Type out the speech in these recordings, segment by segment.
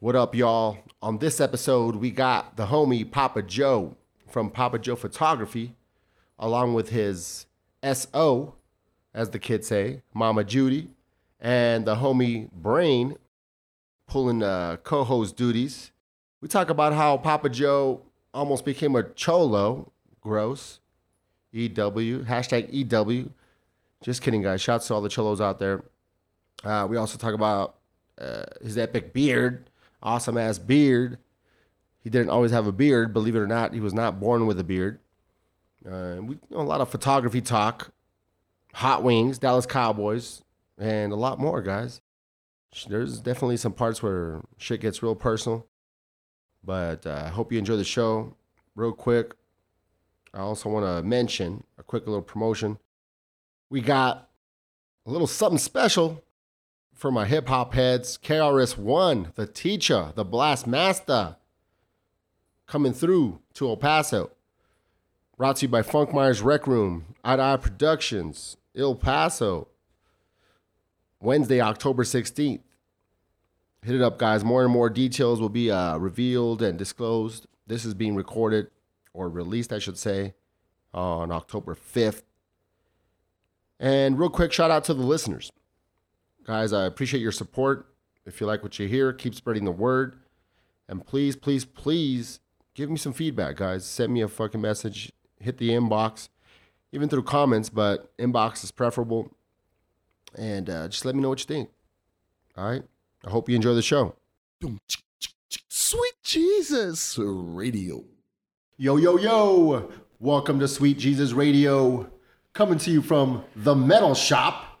What up, y'all? On this episode, we got the homie Papa Joe from Papa Joe Photography, along with his SO, as the kids say, Mama Judy, and the homie Brain pulling uh, co host duties. We talk about how Papa Joe almost became a cholo. Gross. EW. Hashtag EW. Just kidding, guys. Shouts to all the cholos out there. Uh, we also talk about uh, his epic beard, awesome ass beard. He didn't always have a beard, believe it or not. He was not born with a beard. Uh, we know a lot of photography talk, hot wings, Dallas Cowboys, and a lot more, guys. There's definitely some parts where shit gets real personal, but uh, I hope you enjoy the show. Real quick, I also want to mention a quick little promotion. We got a little something special for my hip hop heads. KRS One, the teacher, the blast master, coming through to El Paso. Brought to you by Funk Myers Rec Room, Eye Eye Productions, El Paso. Wednesday, October 16th. Hit it up, guys. More and more details will be uh, revealed and disclosed. This is being recorded or released, I should say, on October 5th. And real quick, shout out to the listeners. Guys, I appreciate your support. If you like what you hear, keep spreading the word. And please, please, please give me some feedback, guys. Send me a fucking message. Hit the inbox, even through comments, but inbox is preferable. And uh, just let me know what you think. All right. I hope you enjoy the show. Sweet Jesus Radio. Yo, yo, yo. Welcome to Sweet Jesus Radio. Coming to you from the Metal Shop.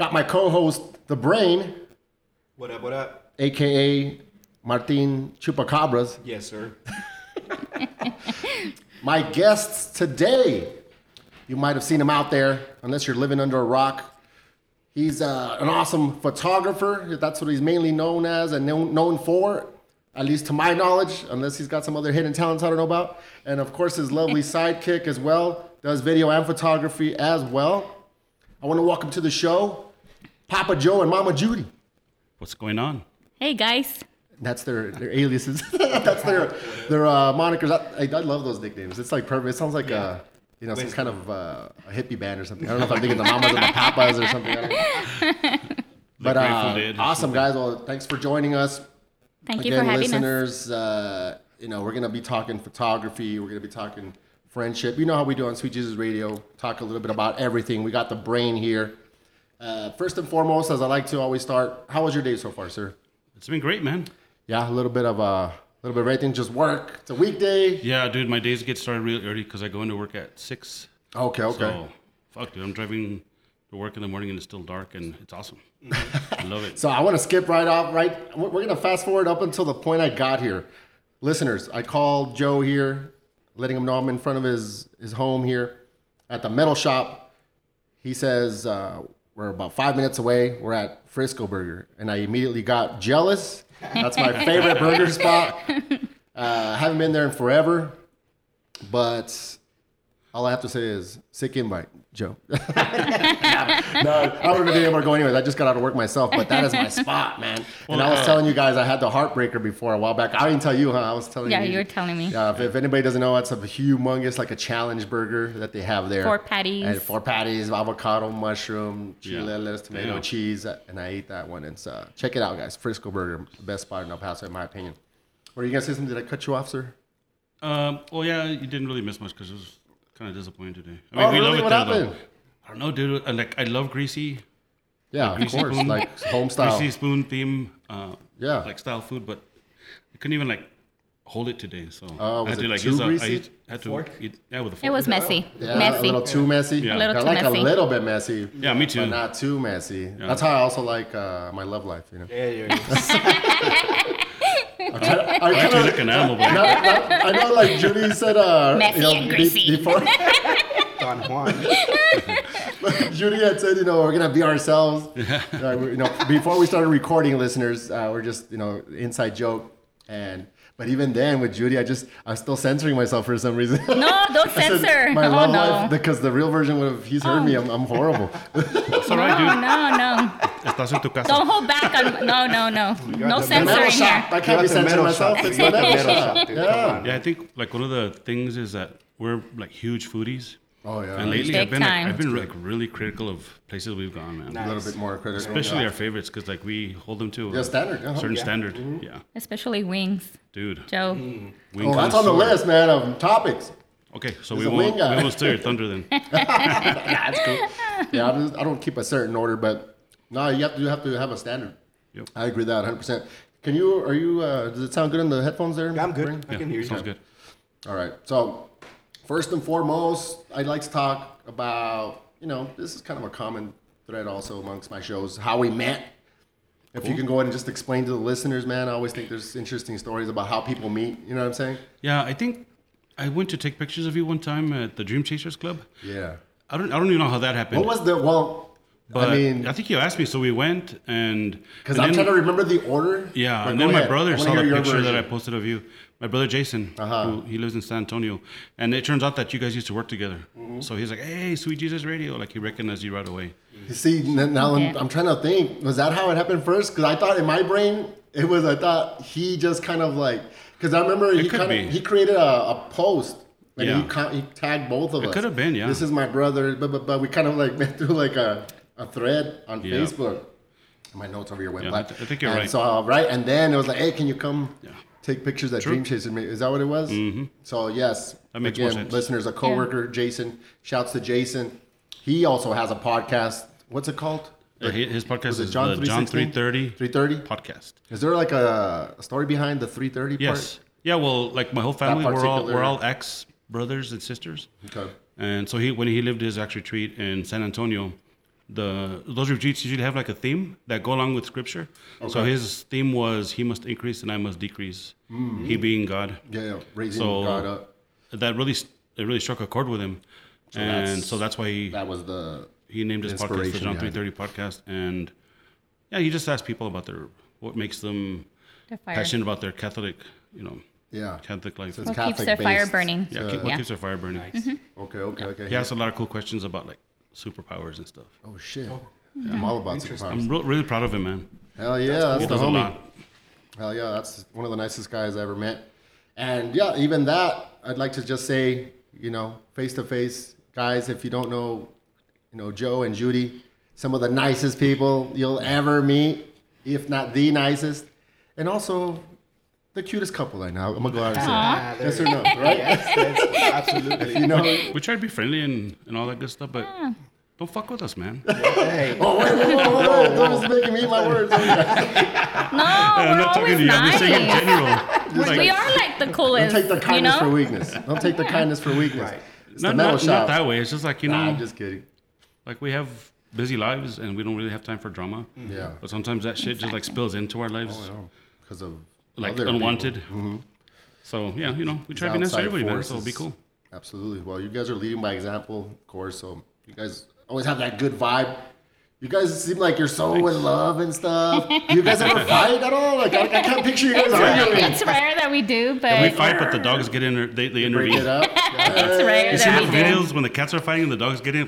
Got my co host, The Brain, What up, what up? aka Martin Chupacabras. Yes, sir. My guests today, you might have seen him out there, unless you're living under a rock. He's uh, an awesome photographer. That's what he's mainly known as and known, known for, at least to my knowledge, unless he's got some other hidden talents I don't know about. And of course, his lovely sidekick as well, does video and photography as well. I want to welcome to the show Papa Joe and Mama Judy. What's going on? Hey guys. That's their, their aliases. That's their their uh, monikers. I, I, I love those nicknames. It's like perfect. It sounds like a you know some kind of uh, a hippie band or something. I don't know if I'm thinking the Mamas and the Papas or something. I don't know. But uh, awesome something. guys. Well, thanks for joining us. Thank you Again, for having us. listeners. Uh, you know we're gonna be talking photography. We're gonna be talking friendship. You know how we do on Sweet Jesus Radio. Talk a little bit about everything. We got the brain here. Uh, first and foremost, as I like to always start, how was your day so far, sir? It's been great, man. Yeah, a little bit of a little bit of everything. Just work. It's a weekday. Yeah, dude, my days get started real early because I go into work at six. Okay, okay. So, fuck, dude, I'm driving to work in the morning and it's still dark and it's awesome. I love it. So I want to skip right off. Right, we're we're gonna fast forward up until the point I got here. Listeners, I called Joe here, letting him know I'm in front of his his home here at the metal shop. He says uh, we're about five minutes away. We're at Frisco Burger, and I immediately got jealous. That's my favorite burger spot. Uh, haven't been there in forever, but all I have to say is sick invite, Joe. no, I would have been able to go anyways. I just got out of work myself, but that is my spot, man. and I was telling you guys I had the heartbreaker before a while back. I didn't tell you, huh? I was telling Yeah, you. Yeah, you were telling me. Yeah, if, if anybody doesn't know, it's a humongous, like a challenge burger that they have there. Four patties. And four patties, avocado, mushroom, chili, Yeah. lettuce, tomato, Yeah. cheese, and I ate that one. It's uh, check it out, guys. Frisco Burger, best spot in El Paso, in my opinion. Were you gonna say something? Did I cut you off, sir? Um, well, yeah, you didn't really miss much because it was kind of disappointed today. I Oh, really? What there, happened? though. I don't know, dude. I, like, I love greasy, Yeah, of greasy course, spoon, like home style. greasy spoon theme, uh, Yeah. like style food, but I couldn't even like hold it today. So Oh, I had it to like too use a, I greasy? had to eat, yeah with a fork. It was messy. Yeah, messy. a little too messy. Yeah. A little I too like messy. a little bit messy. Yeah, me too. But not too messy. That's how I also like uh, my love life. You know. Yeah, yeah. I, kinda- I I kinda- like an animal, but No, no, I know, like Judy said, uh, Messy you know, and be- before Don Juan. Judy had said, you know, we're gonna be ourselves. Uh, we- you know, before we started recording, listeners, uh, we're just, you know, inside joke, and but even then with Judy, I just, I'm still censoring myself for some reason. No, don't I said, censor. My oh love no. life, because the real version would have, he's heard me, I'm, I'm horrible. it's all right, dude. no, no, no. Estás en tu casa. Don't hold back on. No, no, no. No the The censoring here. I can't be You're at the censoring myself. It's You're the at the metal metal shop. shop, dude. Yeah. Yeah, I think like one of the things is that we're like huge foodies. Oh yeah. And lately, Big I've been like. I've been like really critical of places we've gone, man. a little bit more critical. Especially our favorites, because like we hold them to Yeah, a standard, uh-huh. certain Yeah. standard. Yeah, Especially wings, dude. Joe. Wing Oh, that's on the list, man, of topics. Okay, so He's we won't, wing we won't steal your thunder then. Yeah, that's cool. Yeah, I, just, I don't keep a certain order, but no, you have to you have to have a standard. Yep. I agree with that 100. percent Can you? Are you? Uh, does it sound good in the headphones there? I'm good. Brain? I can hear you. Sounds good. All right. So, first and foremost, I'd like to talk about, you know, this is kind of a common thread also amongst my shows, how we met. If you can go ahead and just explain to the listeners, man, I always think there's interesting stories about how people meet. You know what I'm saying? Yeah, I think I went to take pictures of you one time at the Dream Chasers Club. Yeah. I don't, I don't even know how that happened. What was the, well, but I mean, I think you asked me, so we went and because I'm then- trying to remember the order. Yeah, but and then my ahead. I brother saw the hear your picture that I posted of you. My brother Jason, Uh-huh. who he lives in San Antonio, and it turns out that you guys used to work together. Mm-hmm. So he's like, "Hey, Sweet Jesus Radio!" Like he recognized you right away. You see, now I'm, I'm trying to think. Was that how it happened first? Because I thought in my brain it was. I thought he just kind of like. Because I remember he kind be. of he created a, a post and he, Yeah. con- he tagged both of It us. It could have been, yeah. This is my brother, but but, but we kind of like went through like a, a thread on Yeah. Facebook. My notes over here went Yeah, black. I th- I think you're and right. So uh, right, and then it was like, hey, can you come? Yeah. Take pictures at True. Dream Chaser. Is that what it was? Mm-hmm. So yes, That makes more again, sense. listeners, a coworker, Jason. Shouts to Jason. He also has a podcast. What's it called? Uh, His podcast is it is John the John 330 330. podcast. Is there like a, a story behind the 330 Yes. Yeah. Well, like my whole family, we're all we're all ex brothers and sisters. Okay. And so he, when he lived his ex retreat in San Antonio, the those retreats usually have like a theme that go along with scripture. So his theme was he must increase and I must decrease. Mm-hmm. He being God. Yeah, yeah. Raising So God up. that really it really struck a chord with him, and that's- so that's why he That was the. he named his podcast the John Three Thirty Podcast. And yeah, he just asked people about their what makes them The passionate about their Catholic, you know, Yeah. Catholic life. So it's What keeps Catholic their fire burning? yeah, keep, what Yeah. keeps their fire burning. Mm-hmm. Okay, okay, okay. He asked a lot of cool questions about like superpowers and stuff. Oh shit. Oh, I'm all about superpowers. I'm re- really proud of him, man. Hell yeah, that's He the does a homie. Hell yeah, that's one of the nicest guys I ever met. And yeah, even that, I'd like to just say, you know, face to face, guys, if you don't know, you know, Joe and Judy, some of the nicest people you'll ever meet, if not the nicest. And also the cutest couple right now. I'm gonna go out and Ah, say, yes or no, right? Yes, yes, absolutely. You know, We try to be friendly and, and all that good stuff, but don't fuck with us, man. Hey, oh wait, wait, wait, wait, wait, don't just making me eat my words. No, I'm we're not talking always to you. I'm just saying in nice. general. We Like, are like the coolest. Don't take the you kindness know? for weakness. Don't take the kindness for weakness. Right. It's not, the metal not, shop. not that way. It's just like you know, Nah, I'm just kidding. like we have busy lives and we don't really have time for drama. Yeah. But sometimes that shit just like spills into our lives, Oh, Because of like other unwanted. people. So yeah, you know, we try to be nice to everybody, man. So it'll be cool. Absolutely. Well, you guys are leading by example, of course. So you guys always have that good vibe. You guys seem like you're so in love and stuff. you guys ever fight at all? Like I, I can't picture you guys It's, arguing. it's rare that we do, but We fight, but the dogs get in. They, they Break intervene. it up. it's rare You see that those we do. videos when the cats are fighting and the dogs get in?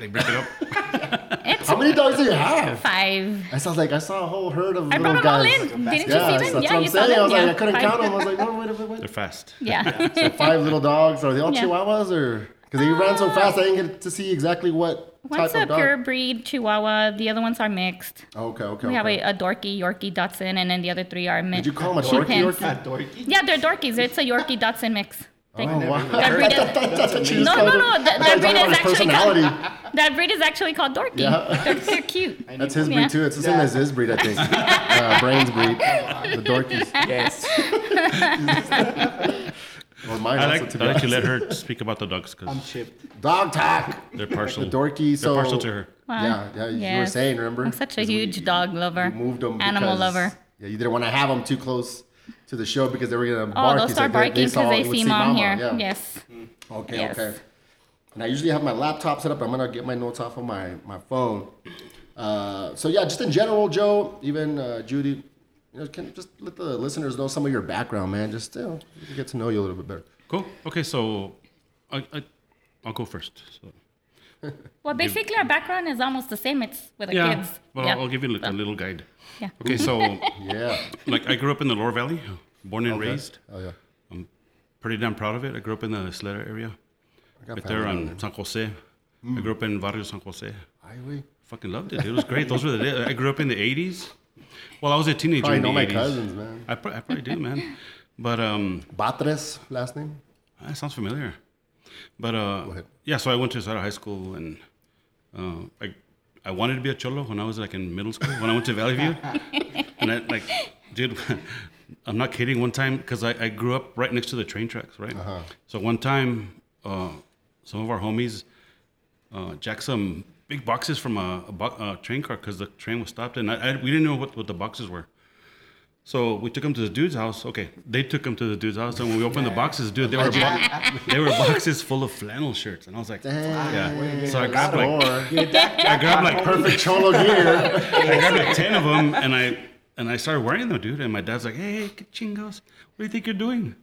They break it up. It's How many dogs do you have? five. I saw like I saw a whole herd of I little brought them all guys. in. Didn't Yeah, you see that's them? what Yeah, I'm you saw them. I was like. I couldn't Five. count them. I was like, wait, wait, wait, wait. They're fast. Yeah. Five little dogs. Are they all Yeah. Chihuahuas or? Because they ran so fast, I oh. didn't get to see exactly what One's type a pure breed Chihuahua. The other ones are mixed. Okay, okay. We have a, a Dorky, Yorkie, Dotson, and then the other three are mixed. Did you call them a dorky Yorkie? dorky. Yeah, they're Dorkies. It's a Yorkie Dotson mix. They- Oh, wow. That breed is, That's what you No, no, no, that- that breed is actually called- that breed is actually called Dorky. Yeah. They're, they're cute. That's his Yeah. breed too. It's the same as his breed, I think. uh, Brain's breed, the dorkies. Yes. Well, mine I also, like, to I like to let her speak about the dogs I'm because chipped. Dog talk. they're partial. The dorky. They're So partial to her. Wow. Yeah, yeah. You were Yes. saying, remember? I'm such a 'Cause we- huge dog lover. You moved them. Animal because- lover. Yeah, you didn't want to have them too close to the show because they were gonna Oh, bark. they'll You start said they- barking because saw- they would see mom here. yeah. Yes. Okay, Yes. okay. And I usually have my laptop set up. I'm gonna get my notes off of my my phone. Uh, so yeah, just in general, Joe, even uh, Judy, you know, can just let the listeners know some of your background, man. Just you know, to get to know you a little bit better. Cool. Okay, so I, I, I'll go first. So Well, basically, our background is almost the same. It's with the yeah. kids. Well, yeah. I'll give you like a little guide. Yeah. Okay, so Yeah. like I grew up in the Lower Valley, born and Okay. raised. Oh yeah. I'm pretty damn proud of it. I grew up in the Ysleta area, I got right there family on San Jose. I mm. grew up in Barrio San Jose. Ay, güey. Fucking loved it. It was great. Those were the days. I grew up in the '80s. Well, I was a teenager Probably in the know my 80s. cousins, man. I, pr- I probably do, man. But um, Batres, last name. that sounds familiar. But uh, ahead. yeah, so I went to Sada High School, and uh, I I wanted to be a cholo when I was like in middle school. When I went to Valley View, and I like, dude, I'm not kidding. One time, because I, I grew up right next to the train tracks, right? So one time, uh, some of our homies uh, jacked some big boxes from a, a, bo- a train car because the train was stopped, and I, I, we didn't know what, what the boxes were. So we took them to the dude's house. Okay, they took them to the dude's house, and when we opened the boxes, dude, they were bo- they were boxes full of flannel shirts, and I was like, yeah. So I grabbed like I grabbed like Perfect cholo gear. I grabbed like ten of them, and I and I started wearing them, dude. And my dad's like, "Hey, hey chingos, what do you think you're doing?"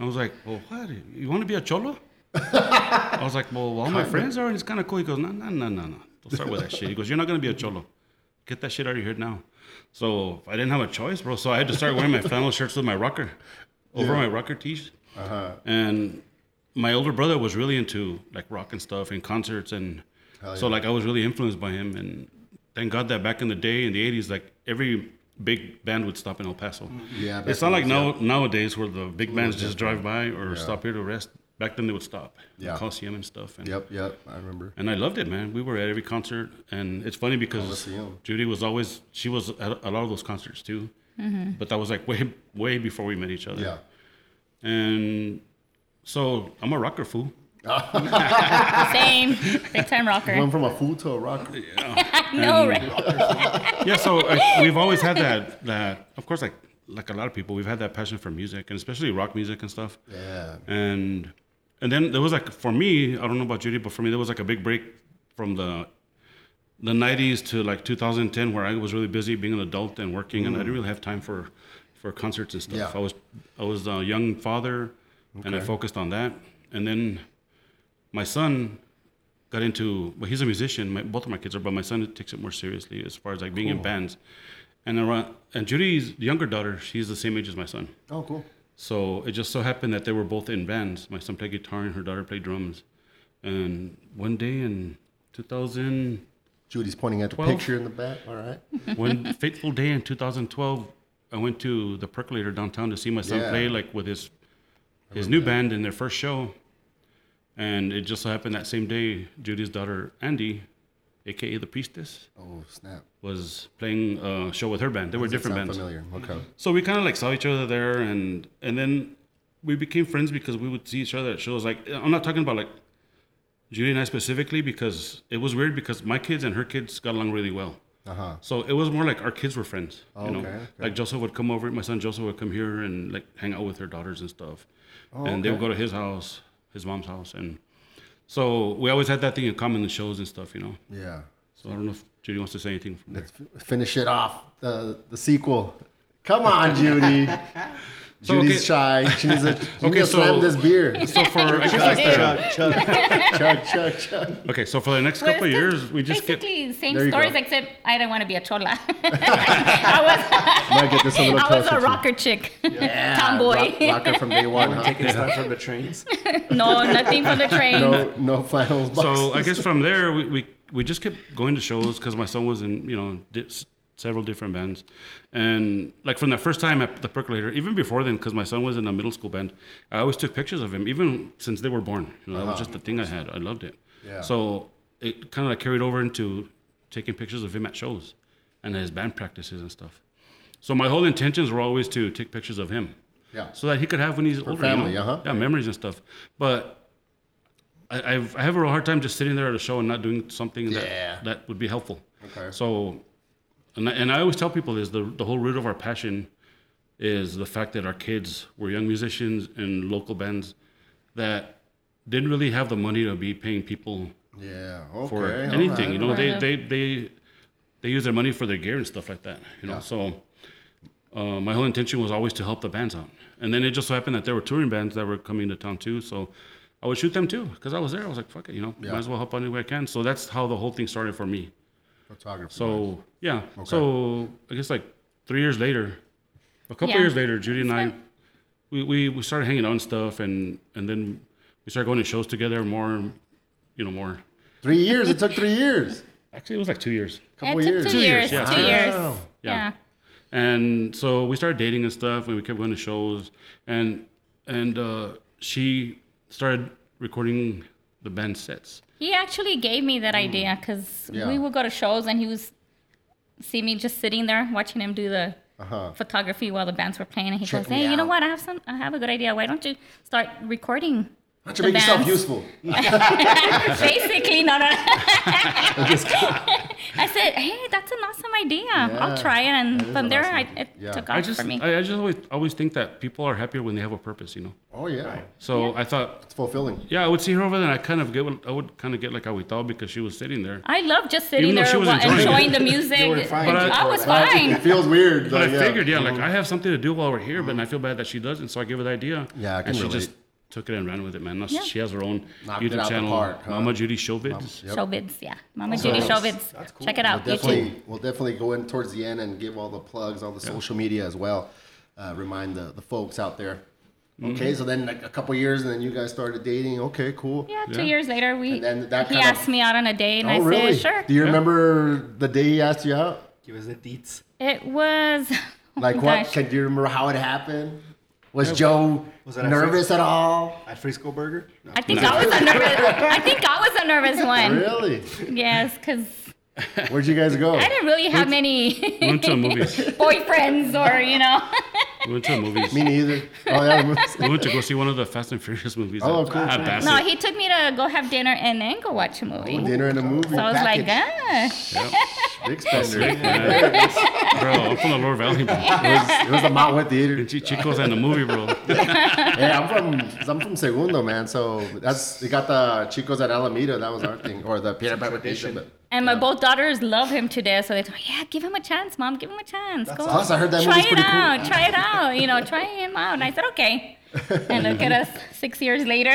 I was like, "Well, what? You want to be a cholo?" I was like, "Well, all my friends are, and it's kind of cool." He goes, "No, no, no, no, no. Don't start with that shit." He goes, "You're not gonna be a cholo. Get that shit out of your head now." So I didn't have a choice, bro. So I had to start wearing my flannel shirts with my rocker over my rocker tees. And my older brother was really into like rock and stuff and concerts, and so like I was really influenced by him. And thank God that back in the day in the '80s, like every big band would stop in El Paso. Yeah, it's not like now nowadays where the big bands just drive by or stop here to rest. Back then they would stop, Yeah. Coliseum and stuff. And, Yep, yep. I remember. and I loved it, man. We were at every concert, and it's funny because Coliseum. Judy was always she was at a lot of those concerts too. But that was like way way before we met each other. Yeah. And so I'm a rocker fool. Same. Big time rocker. Went from a fool to a rocker. no, right? yeah, so uh, we've always had that that of course like like a lot of people we've had that passion for music and especially rock music and stuff. Yeah. And and then there was like for me, I don't know about Judy, but for me there was like a big break from the the 90s to like 2010 where I was really busy being an adult and working and I didn't mm. really have time for for concerts and stuff. Yeah. I was I was a young father and I focused on that. And then my son got into well he's a musician my, both of my kids are but my son takes it more seriously as far as like being in bands and around and judy's younger daughter she's the same age as my son Oh, cool. So it just so happened that they were both in bands my son played guitar and her daughter played drums and one day in 2000 Judy's pointing at the picture in the back. All right. one fateful day in 2012 i went to the percolator downtown to see my son Yeah. play like with his his new band in their first show and it just so happened that same day judy's daughter andy aka the priestess Oh, snap. was playing a show with her band they were different bands familiar? Okay. so we kind of like saw each other there and and then we became friends because we would see each other at shows like i'm not talking about like judy and i specifically because it was weird because my kids and her kids got along really well Uh huh. so it was more like our kids were friends. You know, Okay, okay. like Joseph would come over. My son Joseph would come here and like hang out with her daughters and stuff, oh, and they would Oh, go to his house, his mom's house, and so we always had that thing in common in the shows and stuff. You know. Yeah. So I don't know if Judy wants to say anything. From there. Let's f- finish it off. The the sequel. Come on, Judy. So, Judy's okay. shy. She needs to, she Okay, so- slam this beer. So for I guess like the, Chug, chug. chug, chug, chug. okay, so for the next Well, couple of years, we just get basically same There go. stories except I didn't want to be a chola. I Might get this a little was I was a to- rocker chick, Yeah, tomboy. rock- rocker from day one. huh? Taking stuff from the trains. no, nothing from the train. No, no flannels. boxes. So I guess from there we, we, we just kept going to shows because my son was in you know di- s- several different bands, and like from the first time at the Percolator, even before then, because my son was in a middle school band, I always took pictures of him, even since they were born. You know, that was just the thing I had. I loved it. Yeah. So it kind of like carried over into taking pictures of him at shows, and his band practices and stuff. So my whole intentions were always to take pictures of him Yeah. so that he could have when he's older. family, you know? uh-huh. Yeah, memories and stuff. But I, I've, I have a real hard time just sitting there at a show and not doing something Yeah. that, that would be helpful. Okay. So, and I, and I always tell people is the, the whole root of our passion is the fact that our kids were young musicians in local bands that didn't really have the money to be paying people Yeah. Okay. for anything. right. You know, they, Right. they they they use their money for their gear and stuff like that. You know, so uh, my whole intention was always to help the bands out. And then it just so happened that there were touring bands that were coming to town too. So I would shoot them too because I was there. I was like, fuck it, you know, Yeah. might as well help any way I can. So that's how the whole thing started for me. Photography. So yeah, so I guess like three years later, a couple Yeah. years later, Judy and I, we, we, we started hanging out and stuff, and and then we started going to shows together more, you know, more. three years. It took three years. Actually, it was like two years. A couple it took years. two Two years, years. yeah. Two years. Wow. Yeah. Yeah. And so we started dating and stuff, and we kept going to shows, and and uh, she started recording the band sets. He actually gave me that idea because Yeah. we would go to shows and he was see me just sitting there watching him do the Uh-huh. photography while the bands were playing, and he Check goes, "Hey, you know what? I have some. I have a good idea. Why don't you start recording?" Why don't you the make yourself useful? Basically, no, no. I said, "Hey, that's an awesome idea. Yeah, I'll try it." And from there, awesome I, it Yeah. took I off just for me. I, I just always always think that people are happier when they have a purpose, you know. Oh yeah, So I thought, it's fulfilling. yeah, I would see her over there, and I kind of get I would kind of get like agüitado because she was sitting there. I love just sitting Even there she was wa- enjoying enjoying the music. You were fine. But I- I was fine. It feels weird. But I like, yeah. figured, yeah, like mm-hmm. I have something to do while we're here, but I mm-hmm. feel bad that she doesn't, so I give her the idea. Yeah, I can and she relate. just took it and ran with it, man. Now Yeah. She has her own Knocked YouTube channel, park, huh? Mama Judy Showbiz. Yep. Showbiz, yeah. Mama So- Judy Showbiz. Check it out. We'll YouTube. definitely, we'll definitely go in towards the end and give all the plugs, all the social media as well. Uh, remind the, the folks out there. Mm-hmm. Okay, so then like a couple years, and then you guys started dating. Okay, cool. Yeah, two Yeah. years later, we And then that he kind of- asked me out on a date, and oh, I really? said, sure. Do you remember the day he asked you out? Give us the deets. It was. Like oh what? gosh. Can do you remember how it happened? Was Joe Was that at nervous at all? At Frisco Burger? No. I think I was a nervous. I think I was a nervous one. Really? Yes, because Where'd you guys go? I didn't really have many We went to movies. boyfriends or you know. We went to the movies. Me neither. Oh yeah. the. We went to go see one of the Fast and Furious movies. Oh, at, cool. at Bassett. no, he took me to go have dinner and then go watch a movie. Dinner and a movie. so I was like, package. ah. Big spender. Yeah. bro, I'm from the Lower Valley, bro. It was, it was the Mount Wet Theater. Chi- Chicos and the movie, bro. Yeah, I'm from I'm from Segundo, man. So that's they got the Chicos at Alameda. That was our thing, or the peanut butter pizza. But And my both daughters love him to death, so they told me, "Yeah, give him a chance, mom. Give him a chance. Go, Plus, I heard that try movie's it pretty cool. out. Try it out. You know, try him out." And I said, "Okay." And look at us, six years later.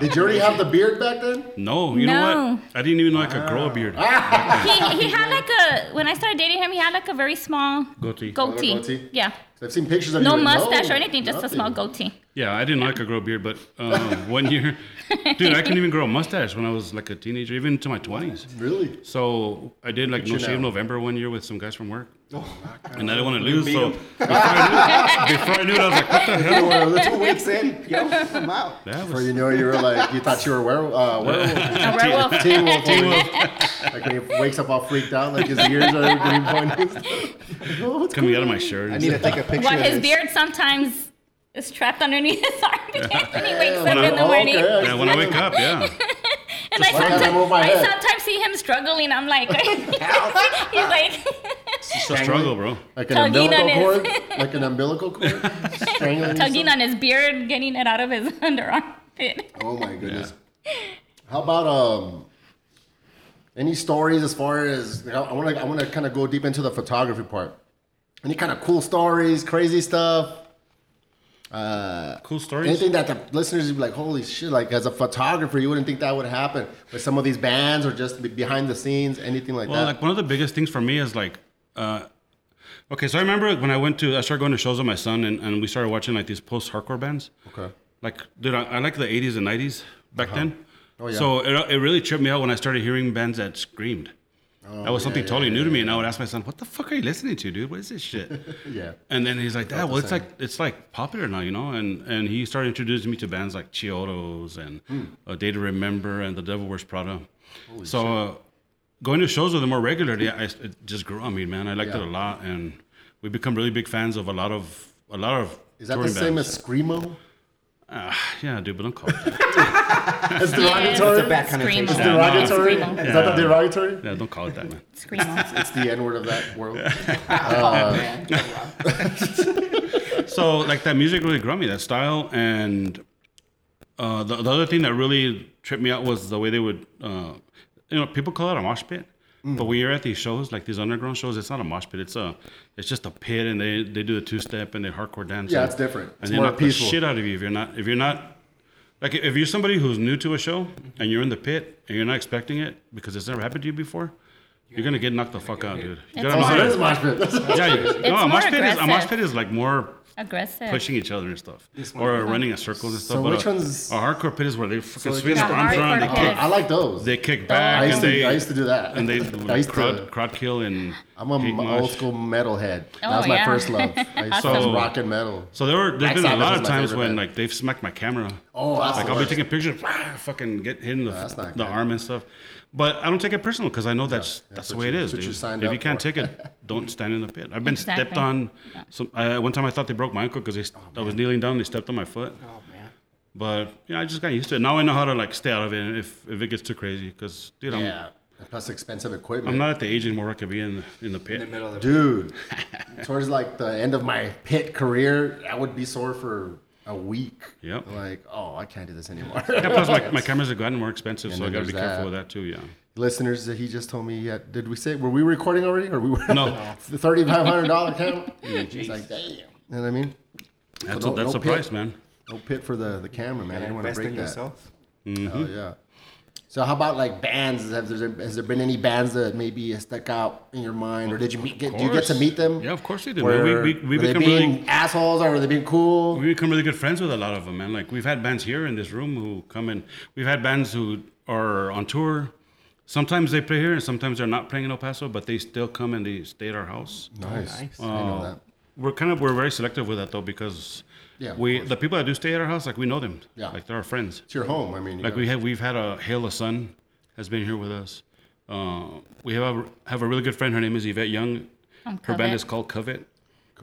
did you already have the beard back then? No, you know what? I didn't even know I could grow a beard. he he had like a when I started dating him, he had like a very small Goatee. goatee. goatee? Yeah, I've seen pictures of no you. like, mustache or anything, just a small goatee. Yeah, I didn't know I could grow a beard, but um, one year, dude, I couldn't even grow a mustache when I was like a teenager, even into my 20s. Really? So I did like no shave now. November one year with some guys from work, Oh, and I didn't want to lose. so before I, knew, before I knew it, I was like, "What the hell?" Two weeks in, yo, I'm out. That Before was you know, you were like, you thought you were a werewolf. Uh, werewolf. A werewolf. Teen wolf. Teen wolf. Like when he wakes up all freaked out, like his ears are green pointed. oh, coming going out of my shirt. I need to take a picture Well, of his this. beard sometimes is trapped underneath his armpit when he wakes Yeah, up in the oh, morning. okay. Yeah, when I wake up, yeah. And I Why I sometimes, I sometimes see him struggling. I'm like, he's like, It's a struggle, bro. Like an Tugging on umbilical his- cord? Like an umbilical cord? Strangling tugging yourself? on his beard, getting it out of his underarmpit. Oh my goodness. How about um any stories as far as I want to I want to kind of go deep into the photography part. Any kind of cool stories, crazy stuff? Uh, Cool stories. anything that the listeners would be like, holy shit! Like as a photographer, you wouldn't think that would happen with some of these bands or just behind the scenes, anything like Well, that. like one of the biggest things for me is like, uh, okay, so I remember when I went to, I started going to shows with my son, and, and we started watching like these post-hardcore bands. okay. Like, dude, I, I like the '80s and '90s back then. Oh, yeah. So it, it really tripped me out when I started hearing bands that screamed. Oh, that was something totally new to me, and I would ask my son, "What the fuck are you listening to, dude? What is this shit?" Yeah. And then he's like, "Dad, well, it's same. like it's like popular now, you know." And and he started introducing me to bands like Chiodos and Hmm. uh, Day to Remember and The Devil Wears Prada. so uh, going to shows with them more regularly, I, it just grew on me, man. I liked Yeah. it a lot, and we become really big fans of a lot of a lot of. Is that the same bands. as screamo? Ah, yeah, dude, but don't call it that. It's Yeah, derogatory. It's a bad connotation. Screamo. Yeah, no. derogatory. Screamo. Is that the derogatory? yeah, don't call it that, man. Screamo. It's the N word of that world. so like that music really grew me, that style, and uh, the, the other thing that really tripped me out was the way they would, uh, you know, people call it a mosh pit, Mm. but when you're at these shows, like these underground shows, it's not a mosh pit. It's a, it's just a pit, and they they do the two step and they hardcore dance. Yeah, it's different. It's and they more knock peaceful. the shit out of you if you're not if you're not Like if you're somebody who's new to a show and you're in the pit and you're not expecting it because it's never happened to you before, you're gonna get knocked the fuck out, dude. You It's gotta know how so it is to. mosh pit. Yeah, you, no, a mosh pit is a mosh pit is like more Aggressive. pushing each other and stuff, This one. or running in circles and stuff. So but which a, ones- A hardcore pit is where they fucking like swing this their one? arms around, they Hardcore kick, pit. I like those. they kick I back, used and to, they I used to do that. and they I used crowd, to. crowd kill and I'm a hate m- mosh. old school metalhead. Oh, that Oh, was my yeah. first love. I used to So- love rock and metal. So there were there's Black been a Sabbath lot was of my times favorite when band. like they've smacked my camera. Oh, that's like the I'll be worst. taking pictures, fucking get hit in the, that's not the good. arm and stuff. But I don't take it personal because I know that's that's that's the way it you- is. that's what you if you can't for. take it, don't stand in the pit. I've been Exactly. stepped on. Some I, one time I thought they broke my ankle because oh, I was kneeling down. and They stepped on my foot. Oh man. But yeah, I just got used to it. Now I know how to like stay out of it if if it gets too crazy. Because dude, I'm Yeah. And Plus expensive equipment. I'm not at the age anymore where I could be in the, in the pit. In the pit. middle of the Dude, towards like the end of my pit career, I would be sore for a week. Yep. Like, oh, I can't do this anymore. Yeah, plus my, my cameras have gotten more expensive, so I got to be there's careful with that too. Yeah. Listeners, he just told me, yeah, did we say, were we recording already? Or we were? No. the $3,500 camera? He's like, damn. You know what I mean? That's no- a, that's no a price, pit. man. No pit for the, the camera, man. I didn't want to break in that. yourself. Mm-hmm. Oh yeah. So how about like bands? Have there, has there been any bands that maybe stuck out in your mind, or did you meet? Get, do you get to meet them? Yeah, of course they did. Where, man. We, we, we were they become being really assholes, or were they being cool? we become really good friends with a lot of them, man. Like we've had bands here in this room who come in. We've had bands who are on tour. Sometimes they play here, and sometimes they're not playing in El Paso, but they still come and they stay at our house. nice. nice. I know Uh, that. We're kind of we're very selective with that though because Yeah, we the people that do stay at our house like we know them. Yeah. like they're our friends. It's your home. I mean, you Like gotta- we have we've had a Hail the Sun has been here with us. Uh, we have a, have a really good friend. Her name is Yvette Young. From Her band is called Covet,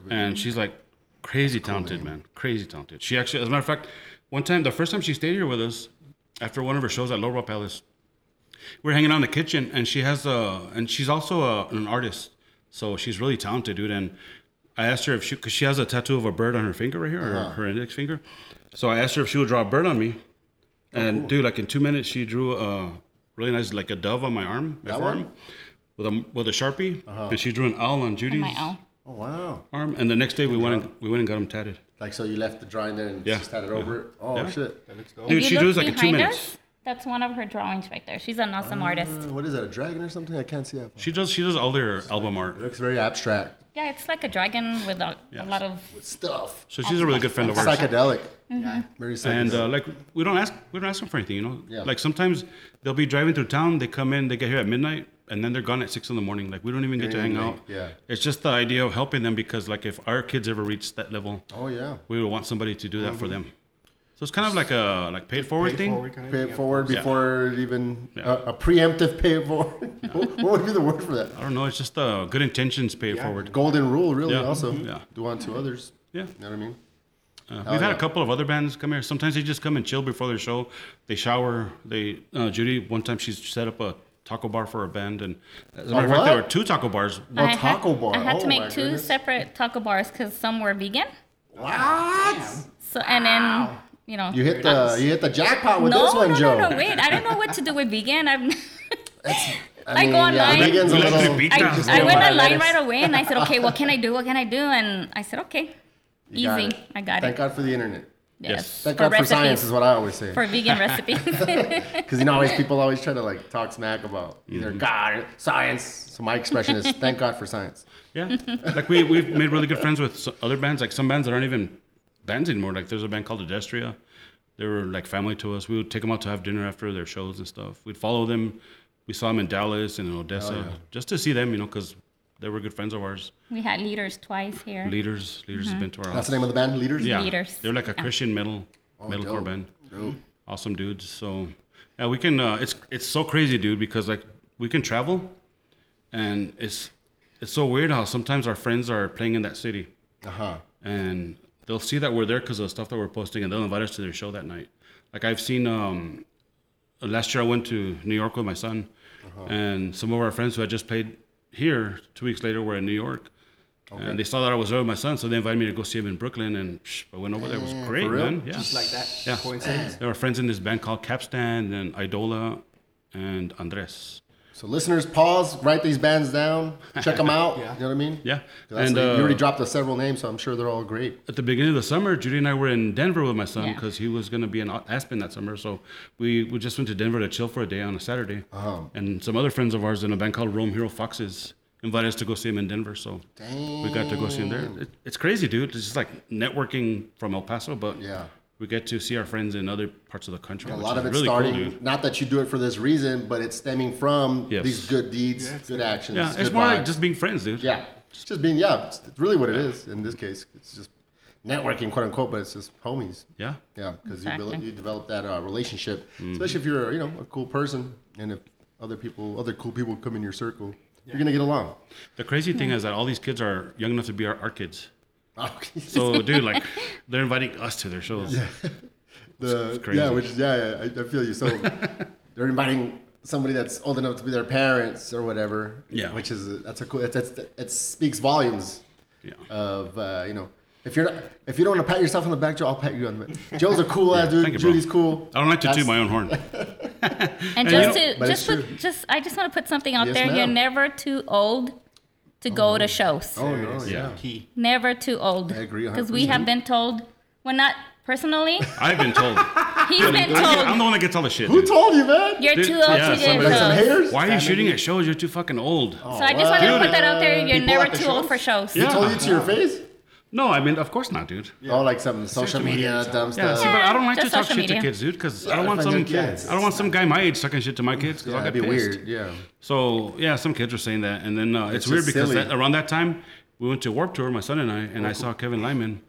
and she's like crazy talented, man. Crazy talented. She actually, as a matter of fact, one time the first time she stayed here with us, after one of her shows at Lowbrow Palace, we are hanging out in the kitchen, and she has a and she's also a, an artist, so she's really talented, dude. And I asked her if she, because she has a tattoo of a bird on her finger right here, her, uh-huh. her index finger. So I asked her if she would draw a bird on me, oh, and dude, like in two minutes, she drew a really nice, like a dove on my arm, my That forearm, one? with a with a sharpie, uh-huh. and she drew an owl on Judy's My owl. Oh wow! arm. And the next day, we went and, we went and got him tatted. Like so, you left the drawing there and Yeah. just tatted it over it. Oh Yeah. shit! That looks dope. Dude, she drew drews like in two minutes. us, That's one of her drawings right there. She's an awesome artist. Uh, what is that? A dragon or something? I can't see that. She does she does all their album art. It looks very abstract. Yeah, it's like a dragon with a, Yes. a lot of. Stuff. So she's a really good friend of ours. Psychedelic. Mm-hmm. Very psychedelic. And uh, like we don't ask we don't ask them for anything, you know. Yeah. Like sometimes they'll be driving through town, they come in, they get here at midnight, and then they're gone at six in the morning. Like we don't even get to hang even out. yeah. It's just the idea of helping them because like if our kids ever reach that level, oh yeah. we would want somebody to do that for them. So it's kind of like a like paid forward Pay thing. forward kind of Pay thing, it yeah. forward Yeah. before it even Yeah. a, a preemptive pay it forward. what what would be the word for that? I don't know. It's just uh, good intentions pay it Yeah. forward. Golden rule, really. Yeah. Also, Mhm. Yeah. do unto others. Yeah. You know what I mean? Uh, we've had a couple of other bands come here. Sometimes they just come and chill before their show. They shower. They uh, Judy one time she set up a taco bar for a band, and as a matter of fact, there were two taco bars. A I taco had, bar. I had Oh to make two goodness. separate taco bars because some were vegan. What? So and then you know. You hit the you hit the jackpot with no, this one, no, Joe. no, no, wait! I don't know what to do with vegan. I've. I, I mean, go yeah, online. vegan's a little. to beat I, I went online right away and I said, okay, what can I do? What can I do? And I said, okay, You easy. it. I got Thank it. Thank God for the internet. Yes. Thank God for science is what I always say. For vegan recipes. Because you know, always people always try to like talk smack about either Mm-hmm. God or science. So my expression is thank God for science. Yeah, like we we've made really good friends with other bands. Like some bands that aren't even bands anymore. Like there's a band called Adestria. They were like family to us. We would take them out to have dinner after their shows and stuff. We'd follow them. We saw them in Dallas and in Odessa just to see them, you know, because they were good friends of ours. we had leaders twice here. Leaders, leaders has been to our That's house. the name of the band, Leaders. Yeah, Leaders. they're like a Yeah. Christian metal metalcore dope. band. Dope. Awesome dudes. So yeah, we can. Uh, it's it's so crazy, dude, because like we can travel, and it's it's so weird how sometimes our friends are playing in that city, Uh huh. and they'll see that we're there because of the stuff that we're posting, and they'll invite us to their show that night. Like I've seen. Um, last year I went to New York with my son, and some of our friends who had just played here two weeks later were in New York. And they saw that I was there with my son, so they invited me to go see him in Brooklyn. And psh, I went over there. It was great, real? man. Yeah. Just like that. Yeah. Coincidence. There were friends in this band called Capstan and Idola and Andres. So listeners, pause, write these bands down, check them out. Yeah. You know what I mean? Yeah. And, like- you uh, already dropped us several names, so I'm sure they're all great. At the beginning of the summer, Judy and I were in Denver with my son Yeah. because he was going to be in Aspen that summer. So we, we just went to Denver to chill for a day on a Saturday. Uh-huh. And some other friends of ours in a band called Rome Hero Foxes invited us to go see him in Denver. So we got to go see him there. It, it's crazy, dude. It's just like networking from El Paso, but Yeah. We get to see our friends in other parts of the country. A lot of it really starting. Cool, not that you do it for this reason, but it's stemming from Yes. these good deeds, good actions. Yeah, it's good more like just being friends, dude. Yeah, it's just being yeah. It's really what it is in this case. It's just networking, quote unquote, but it's just homies. Yeah. Yeah, because Exactly. you, build, you develop that uh, relationship, Mm-hmm. especially if you're you know a cool person, and if other people, other cool people come in your circle, you're gonna get along. The crazy thing is that all these kids are young enough to be our, our kids. Oh, So, dude, like, they're inviting us to their shows. Yeah. the, crazy. yeah, which yeah, yeah I, I feel you. So they're inviting somebody that's old enough to be their parents or whatever. Yeah. which is that's a cool. That's, that's it speaks volumes. Yeah. of uh, you know if you're not if you don't want to pat yourself on the back, Joe, I'll pat you on the back. Joe's a cool ass dude. thank you, bro. Judy's cool. I don't like to That's- toot my own horn. And you just know- to just put, just I just want to put something out Yes, there. You're never too old to go to oh. shows. Oh no, yeah. Oh, yeah. Key. Never too old. I agree Because we have been told, well, not personally. I've been told. He's been told. I'm the one that gets all the shit. Who dude. told you, man? you're Dude, too old yeah, to get somebody- Like some shows. haters? Why are you shooting at shows? You're too fucking old. So I just want to put that out there. You're people never at the too old for shows. Yeah. He told you to your face? No, I mean, of course not, dude. Yeah. Oh, like some social media dumb Yeah, stuff. see, but I don't like to talk social shit to kids, dude, because I don't want some kids, I don't want some guy my age sucking shit to my kids because yeah, I'll that'd get be pissed. weird. Yeah. So yeah, some kids were saying that, and then uh, it's, It's weird because that, around that time we went to Warped Tour, my son and I, and I saw Kevin Lyman,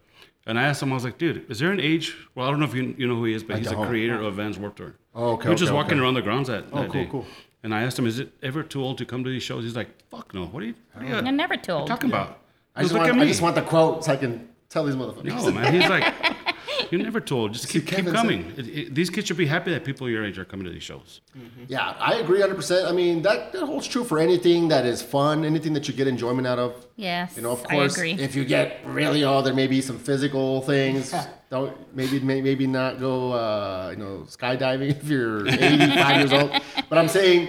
and I asked him, I was like, dude, is there an age? Well, I don't know if you you know who he is, but he's the don't. creator of Vans Warped Tour. Oh, okay, We were just okay, walking around the grounds that, Oh, cool, day. cool. And I asked him, is it ever too old to come to these shows? He's like, fuck no. What are you, what are you You're never too old. talking about? I just, want, I just want the quote so I can tell these motherfuckers. No, man. He's like, you're never told. Just See, keep, keep coming. It, it, these kids should be happy that people your age are coming to these shows. Yeah, I agree 100%. I mean, that, that holds true for anything that is fun, anything that you get enjoyment out of. Yes, You know, of I course, agree. if you get really old, there may be some physical things. Don't maybe may, maybe not go, uh, you know, skydiving if you're 85 years old. But I'm saying,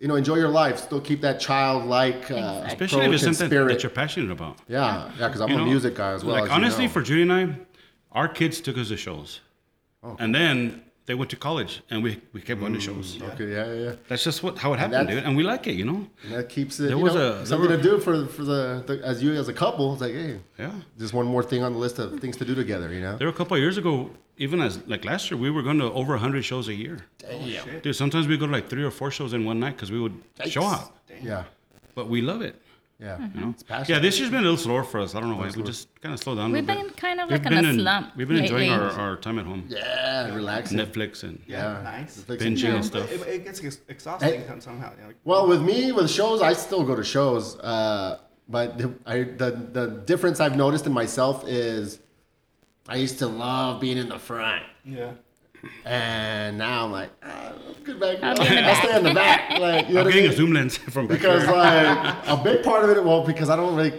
you know, enjoy your life. Still keep that childlike uh, Exactly. Especially if it's something spirit. that you're passionate about. yeah, yeah, because I'm You a know, music guy as well. Like as you honestly, know. for Judy and I, our kids took us to shows, Oh, and then they went to college, and we, we kept going to shows. Mm, okay, yeah, yeah, yeah. That's just what how it happened, that's- dude, and we like it, you know. And that keeps it. There you was know, a- there something were- to do for for the, the as you as a couple. It's like, hey, Yeah. just one more thing on the list of things to do together. You know. There were a couple of years ago, even as like last year, we were going to over hundred shows a year. Damn. Dude, sometimes we go to like three or four shows in one night because we would show Yikes. up, Yeah, but we love it. Yeah. You know? It's passion. Yeah, this year's been a little slower for us. I don't know why. We just kind of slowed down. We've little been bit. kind of We've like in been a in- slump. We've been enjoying our, our time at home, Yeah, relaxing. Netflix and Yeah, Nice. Binging chill. and stuff. It, it gets ex- exhausting somehow. you know, like- Well, with me, with shows, I still go to shows. Uh, but the, I, the the difference I've noticed in myself is, I used to love being in the front, yeah. And now I'm like, ah, I'm good back. I'll I'll, be in the stay in the back. Like, you know I'm what I getting a zoom lens from back Because here. like a big part of it, well, because I don't really,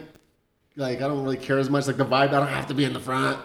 like, I don't really care as much. Like the vibe, I don't have to be in the front.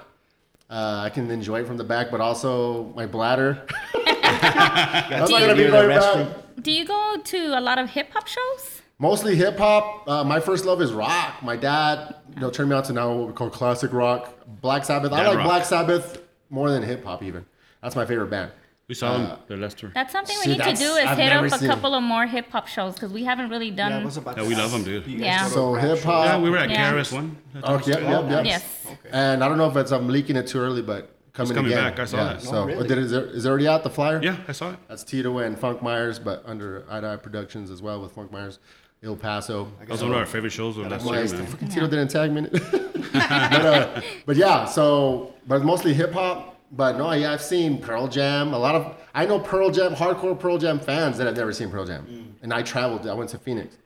Uh, I can enjoy it from the back, but also my bladder. That's not Do gonna be you- very bad. Do you go to a lot of hip hop shows? Mostly hip hop. Uh, my first love is rock. My dad, you know, turned me on to now what we call classic rock. Black Sabbath. I like rock. Black Sabbath more than hip hop even. That's my favorite band. we saw them their last tour. That's something See, we need to do is I've hit up a seen couple of more hip hop shows because we haven't really done. Yeah, was about Yeah, we love them, dude. do you guys Yeah. So hip hop. Yeah, we were at Yeah. KRS One. Oh, yep, yep, yep. yes. Okay. And I don't know if it's I'm leaking it too early, but coming, coming again. back. I saw yeah, that. So Oh, really? did it, is, it, is it already out the flyer? Yeah, I saw it. That's Tito and Funk Myers, but under Eye to Eye Productions as well with Funk Myers, El Paso. That was one of our favorite shows of last year, Nice. man. Fucking Tito didn't tag me. but, uh, but yeah, so but mostly hip hop. But no, yeah, I've seen Pearl Jam. A lot of I know Pearl Jam, hardcore Pearl Jam fans that have never seen Pearl Jam. Mm. And I traveled. I went to Phoenix.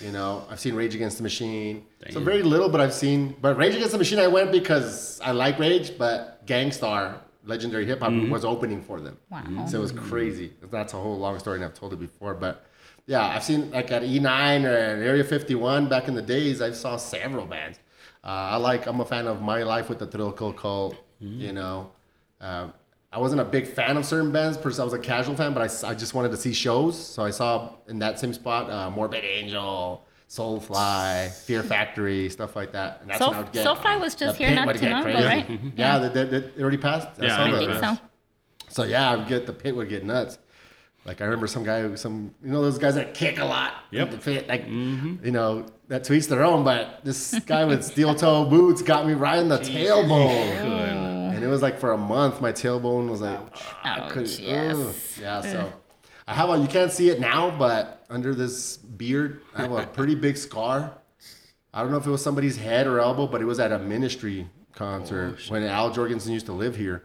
You know, I've seen Rage Against the Machine. So very little, but I've seen. But Rage Against the Machine, I went because I like Rage, but Gang Starr, legendary hip hop, mm-hmm. was opening for them. Wow. Mm-hmm. So it was crazy. That's a whole long story, and I've told it before. But yeah, I've seen like at E9 or at Area 51 back in the days. I saw several bands. Uh, I like. I'm a fan of My Life with the Thrill Kill Cult. Mm-hmm. You know, uh, I wasn't a big fan of certain bands. Per se, I was a casual fan, but I just wanted to see shows. So I saw in that same spot uh, Morbid Angel, Soulfly, Fear Factory, stuff like that. And that's Soul- when I get. Soulfly was just here pit not would too long ago, right? Yeah, they, they, they already passed. Yeah, saw I I think so. so yeah, I would get the pit would get nuts. Like I remember some guy, some you know those guys that kick a lot. Yep. The fit, like you know that to each their own. But this guy with steel toe boots got me right in the tailbone, and it was like for a month my tailbone was like I Ouch, couldn't- yes. ugh. yeah. So I have a you can't see it now, but under this beard I have a pretty big scar. I don't know if it was somebody's head or elbow, but it was at a ministry concert when Al Jourgensen used to live here.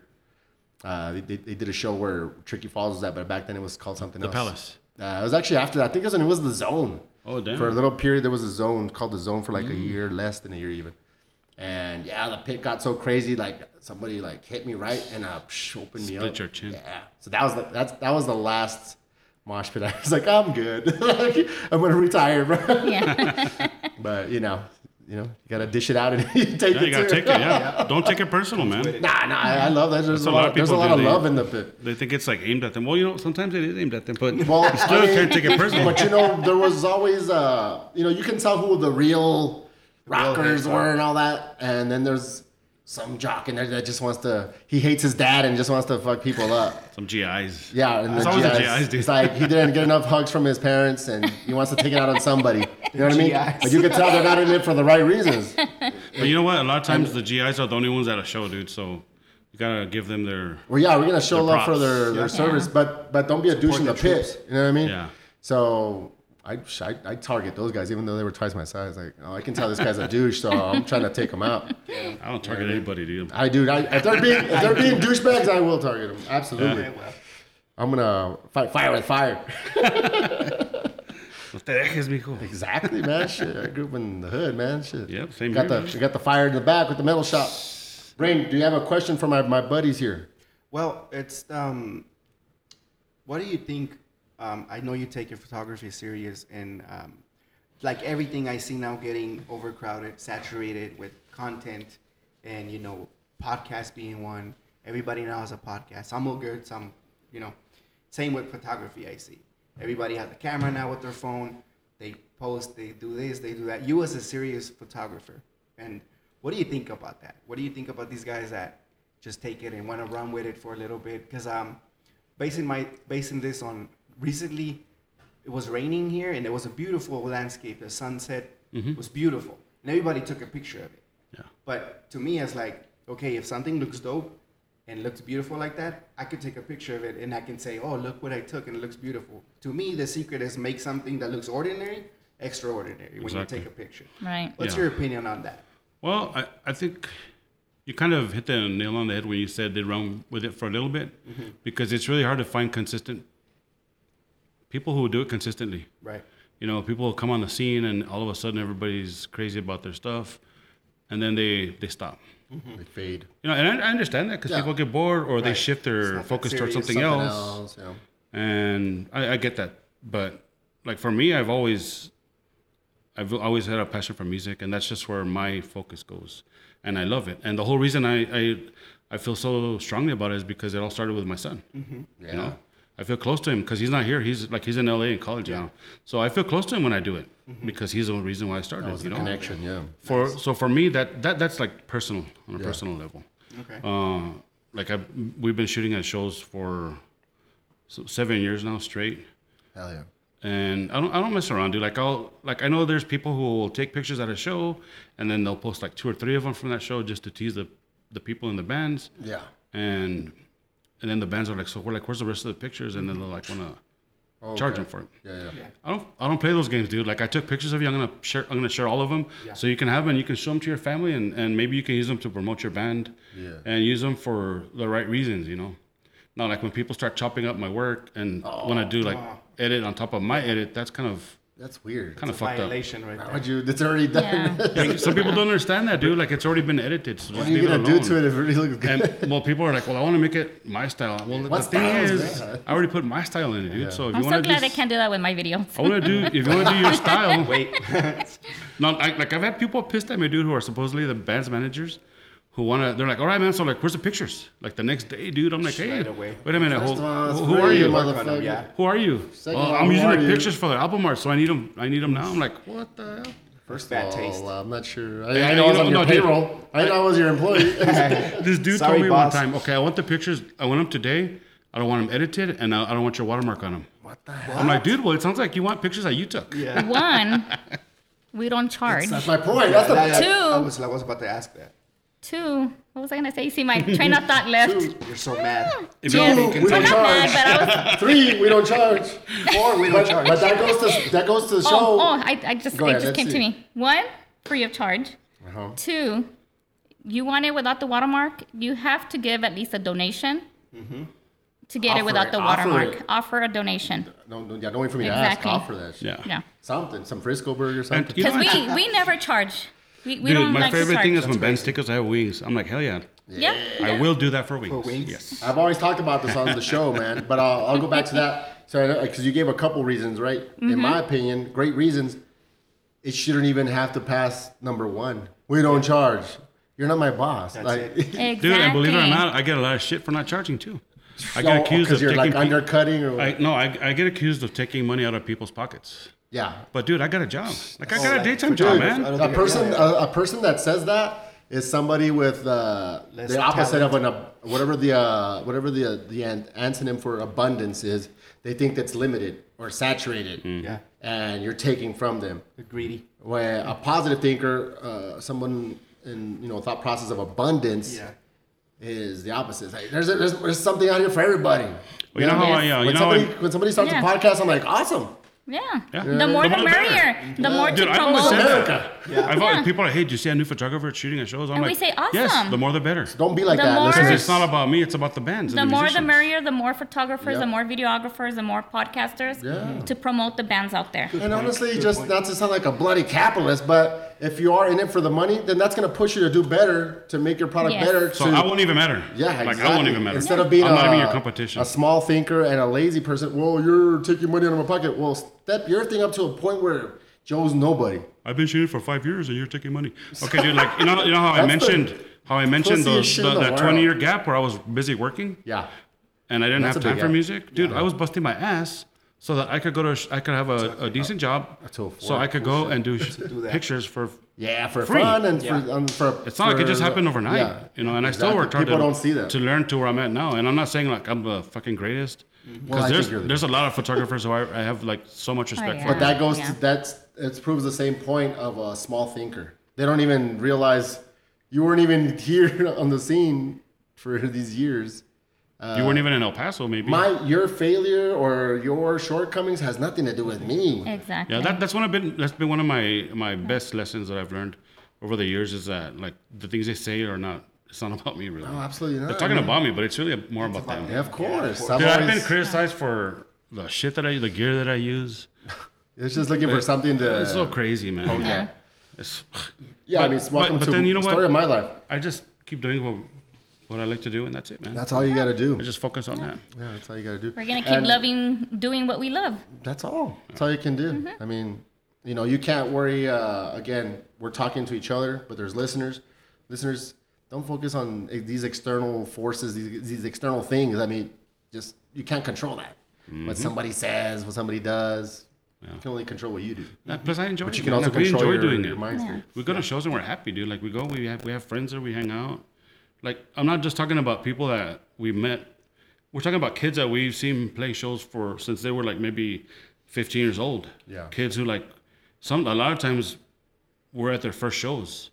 Uh, they, they, did a show where Tricky Falls was at, but back then it was called something The else. Palace. Uh, it was actually after that. I think it was when it was the Zone. Oh, damn. For a little period, there was a zone called the Zone for like a year, less than a year even. And yeah, the pit got so crazy. Like somebody like hit me right and uh, psh, opened me up. Split up. your chin. Yeah. So that was the that's that was the last mosh pit. I was like, I'm good. Like, I'm gonna retire, bro. Yeah. But you know, you know, you gotta dish it out and you take Yeah, it you gotta too. take it. Yeah, don't take it personal, man. Nah, nah, I, I love that. There's That's a a lot lot. of there's a lot do. of They- love in the pit. They think it's like aimed at them. Well, you know, sometimes it is aimed at them, but Well, you still I mean- can't take it personal. But you know, there was always, uh, you know, you can tell who the real rockers heads are. were and all that, and then there's some jock in there that just wants to. He hates his dad and just wants to fuck people up. Some GIs. Yeah, and It's the always the GIs, GIs, dude. It's like he didn't get enough hugs from his parents, and he wants to take it out on somebody. You know what I mean? GIs. But you can tell they're not in it for the right reasons. But you know what? A lot of times the GIs are the only ones at a show, dude. So you gotta give them their. Well, yeah, we're gonna show Their love for props. their, their service, but but don't be a douche in the the pit. You know what I mean? Yeah. So I, I I target those guys, even though they were twice my size. Like, oh, I can tell this guy's a douche, so I'm trying to take him out. I don't target anybody, dude. I do. I, if they're being if they're being douchebags, I will target them. Absolutely. Yeah, I'm gonna fight fire with fire. No te dejes, mijo. Exactly, man. Shit, I grew up in the hood, man. Shit. Yep, same got here, the man. we got the fire in the back with the metal shop. Brain, do you have a question for my, my buddies here? well, it's um, what do you think? Um, I know you take your photography serious, and um, like everything I see now getting overcrowded, saturated with content, and you know, podcast being one. Everybody now has a podcast. Some look good, some, you know. Same with photography. I see. Everybody has a camera now with their phone. They post. They do this. They do that. You as a serious photographer, and what do you think about that? What do you think about these guys that just take it and want to run with it for a little bit? Because um, basing my basing this on recently, it was raining here and it was a beautiful landscape. The sunset mm-hmm. was beautiful, and everybody took a picture of it. Yeah. But to me, it's like, okay, if something looks dope and looks beautiful like that, I could take a picture of it and I can say, oh, look what I took and it looks beautiful. To me, the secret is make something that looks ordinary extraordinary when you take a picture. Right. What's Yeah. your opinion on that? Well, I, I think you kind of hit the nail on the head when you said they run with it for a little bit mm-hmm. because it's really hard to find consistent people who do it consistently. Right. You know, people come on the scene and all of a sudden everybody's crazy about their stuff and then they, they stop. Mm-hmm. They fade. You know, and I, I understand that because Yeah. people get bored or they shift their not that focus towards something, Something else. else, yeah. and I, I get that. But like for me, I've always, I've always had a passion for music, and that's just where my focus goes, and I love it. And the whole reason I I, I feel so strongly about it is because it all started with my son. Yeah. You know, I feel close to him because he's not here. He's like he's in LA in college now, so I feel close to him when I do it because he's the reason why I started. That was you the know, connection, yeah. for so for me that that that's like personal on a Yeah. personal level. Okay. Uh, like I we've been shooting at shows for so seven years now straight Hell yeah. and I don't I don't mess around, dude. Like I'll like I know there's people who will take pictures at a show, and then they'll post like two or three of them from that show just to tease the the people in the bands, Yeah. and and then the bands are like, so we're like, where's the rest of the pictures? And then they'll like wanna Oh, charge okay. them for it. Yeah, yeah. I don't I don't play those games, dude. Like I took pictures of you. I'm gonna share I'm gonna share all of them, Yeah. so you can have them. and You can show them to your family, and and maybe you can use them to promote your band, Yeah. and use them for the right reasons, you know. Not like when people start chopping up my work and oh, when I do like Oh. edit on top of my edit, that's kind of That's weird. kind of It's a fucked up. violation right Why there. would you? It's already done. Yeah. Like, some people don't understand that, dude. Like it's already been edited. So What just are you leave gonna it do to it if it really looks good? And well, people are like, well, I want to make it my style. Well, What the thing is is, that? I already put my style in it, dude. So if I'm you want to glad do, I can't do that with my video. I want to do. If you want to do your style, Wait. No, I, like I've had people pissed at me, dude, who are supposedly the band's managers, who wanna. They're like, all right, man. So like, where's the pictures? Like the next day, dude. I'm like, hey, Right away. wait a minute. First Who, all, it's who are you? mother- Work on 'em, yeah. Who are you? Second Oh, I'm using are the pictures for the album art, so I need them. I need them now. I'm like, what the hell? First Bad all, taste. uh, I'm not sure. I, Yeah, I know I was know- on your no, dude. payroll. I know I was your employee. This dude Sorry, told me boss. one time, okay, I want the pictures. I want them today. I don't want them edited, and I I don't want your watermark on them. what the hell? I'm like, dude, well, it sounds like you want pictures that you took. Yeah. One, we don't charge. That's my point. That's the Yeah, yeah, Two. I was, I was about to ask that. Two, what was I gonna say? You see, my train of thought left. You're so mad. If Yes. you- we don't not mad, charge. but I was. Three, we don't charge. Four, we don't charge. But that goes to that goes to the show. Oh, oh, I, I just, Go it ahead, just let's came to me. One, free of charge. Uh-huh. Two, you want it without the watermark, you have to give at least a donation Mm-hmm to get Offer it without it, the offer watermark. it. Offer a donation. No, no, yeah, don't wait for me Exactly. to ask. Offer that shit. Yeah. Yeah. Something, some Frisco burger something. And you know, Because we, we never charge. We, we dude, don't my like favorite thing is when Ben stickers have wings. I'm like, hell yeah, Yeah. I will do that for wings. For wings? Yes. I've always talked about this on the show, man. But I'll, I'll go back to that. So, because you gave a couple reasons, right? In Mm-hmm. my opinion, great reasons. It shouldn't even have to pass number one. We don't charge. You're not my boss. That's like, it. Exactly. Dude, and believe it or not, I get a lot of shit for not charging too. I get so, accused of you're taking. like pe- undercutting or I, no, I, I get accused of taking money out of people's pockets. Yeah. But dude, I got a job. Like I Oh, got a daytime job, dude, man. A person, yeah, A, a person that says that is somebody with uh, the opposite talent. of an ab- whatever the uh, whatever the uh, the an- antonym for abundance is. They think that's limited or saturated, Mm. Yeah. and you're taking from them. The greedy. Where a positive thinker, uh, someone in you know thought process of abundance, Yeah. is the opposite. Like, there's, there's there's something out here for everybody. Well, you know how I, uh, you when know somebody I, when somebody starts Yeah. a podcast, I'm like, awesome. Yeah. Yeah. The more The the, more the better. merrier. The more Dude, to I've always promote. said America. that. I've always, people are like, hey, did you see a new photographer shooting at shows? I'm And like, we say, awesome. yes, the more the better. Don't be like The that. more- It's not about me, it's about the bands. The and the more the merrier, the more photographers, Yeah. the more videographers, the more podcasters Yeah. to promote the bands out there. And honestly, just not to sound like a bloody capitalist, but if you are in it for the money, then that's going to push you to do better, to make your product Yes. better. So to, I won't even matter. yeah, Like, exactly. I won't even matter. Instead of being I'm a, not even your competition. a small thinker and a lazy person, well, you're taking money out of my pocket. Well, step your thing up to a point where Joe's nobody. I've been shooting for five years and you're taking money. Okay, dude, like, you know, you know how I mentioned, how I mentioned pussiest those, the, the that 20 year gap where I was busy working Yeah. and I didn't That's have time for music? Dude, I was busting my ass so that I could go to, sh- I could have a, a decent job so I could go and do, sh- do pictures for Yeah, for Free. fun and Yeah. for, um, for. It's not like it just for- happened overnight, yeah, you know. And I still worked hard People to, don't see that. to learn to where I'm at now. And I'm not saying like I'm the fucking greatest, because Well, I there's think the there's a lot of photographers who I, I have like so much respect yeah. for. But that goes Yeah. to that's it proves the same point of a small thinker. They don't even realize you weren't even here on the scene for these years. You weren't even in El Paso, maybe. My your failure or your shortcomings has nothing to do with me. Exactly. yeah, that, that's one of been that's been one of my my best lessons that I've learned over the years is that like the things they say are not. It's not about me really. No, absolutely not. They're talking about me, but it's really more about them. Yeah, of course. course. I've Dude, I've been criticized for the shit that I, the gear that I use. It's just looking for something to. It's so crazy, man. yeah. It's, Yeah, I mean, it's welcome but- but to then you know the what? story of my life. I just keep doing what, what I like to do, and that's it, man. That's all you got to do. I just focus on that. Yeah, that's all you got to do. We're gonna keep And loving doing what we love. That's all. That's all you can do. Mm-hmm. I mean, you know, you can't worry. Uh, again, we're talking to each other, but there's listeners. Listeners, don't focus on eh, these external forces, these, these external things. I mean, just you can't control that. Mm-hmm. What somebody says, what somebody does. You can only control what you do. Uh, Plus, I enjoy But it. you can man. also Like, we control enjoy your, doing your it. mind state. We go to shows and we're happy, dude. Like we go, we have we have friends there, we hang out. Like I'm not just talking about people that we met. We're talking about kids that we've seen play shows for since they were like maybe 15 years old. Yeah. Kids who like some a lot of times were at their first shows.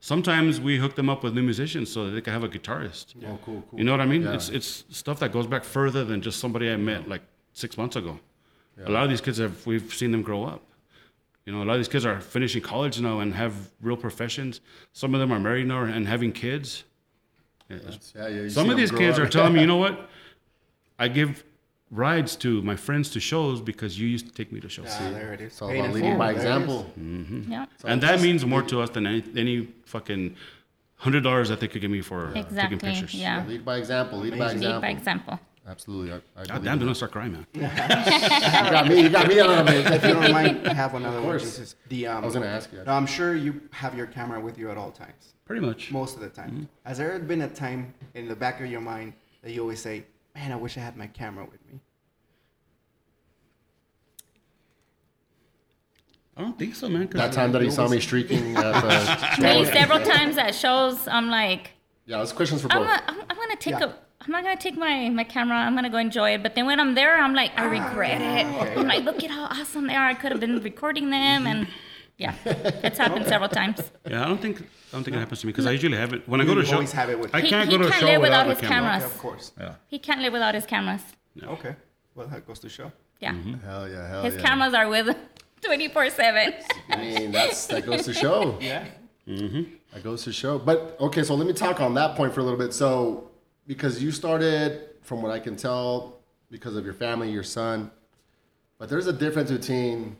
Sometimes we hook them up with new musicians so that they can have a guitarist. Oh, cool, cool. You know what I mean? Yeah. It's it's stuff that goes back further than just somebody I met like six months ago. Yeah. A lot of these kids have we've seen them grow up. You know, a lot of these kids are finishing college now and have real professions. Some of them are married now and having kids. Yeah, Yeah, yeah, Some of these kids up. are telling me, you know what? I give rides to my friends to shows because you used to take me to shows. Ah, there it is. It's all Paying about it leading by forward. There it is. example. Yeah. and that means more to us than any, any fucking hundred dollars that they could give me for taking Exactly. pictures. Yeah. Lead by example. Lead by Amazing. Lead by example. example. absolutely. I, I God believe damn, it. do not start crying, man. you got me. You got me a little bit. if you don't mind, I have another one. course. Jesus. The um, I was gonna ask you. No, I'm sure you have your camera with you at all times, Pretty much. most of the time. Mm-hmm. Has there been a time in the back of your mind that you always say, "Man, I wish I had my camera with me"? I don't think so, man. 'cause That time that he saw me streaking at uh, the Me several times at shows, I'm like, Yeah, this question's for I'm, both. not, I'm, I'm gonna take Yeah. a. I'm not gonna take my, my camera. I'm gonna go enjoy it. But then when I'm there, I'm like, I ah, regret it. I'm like, look at how awesome they are. I could have been recording them, and yeah, it's happened several times. Yeah, I don't think I don't think it happens to me because I usually have it when I go to You show. always have it with I you. Can't he go to a can't show live without, without a his camera. cameras. of course. Yeah. He can't live without his cameras. Okay. Well, that goes to show. Yeah, mm-hmm. Hell yeah, hell his yeah. cameras are with 24 seven. I mean, that's that goes to show. Yeah. Mm-hmm. That goes to show. But okay, so let me talk on that point for a little bit. So, because you started, from what I can tell, because of your family, your son, but there's a difference between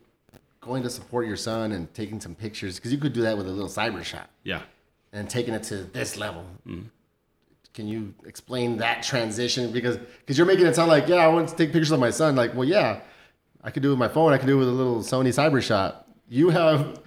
going to support your son and taking some pictures, because you could do that with a little cyber shot Yeah. and taking it to this level. Mm-hmm. Can you explain that transition? Because because you're making it sound like, yeah, I want to take pictures of my son. Like, well, yeah, I could do it with my phone. I can do it with a little Sony cyber shot. You have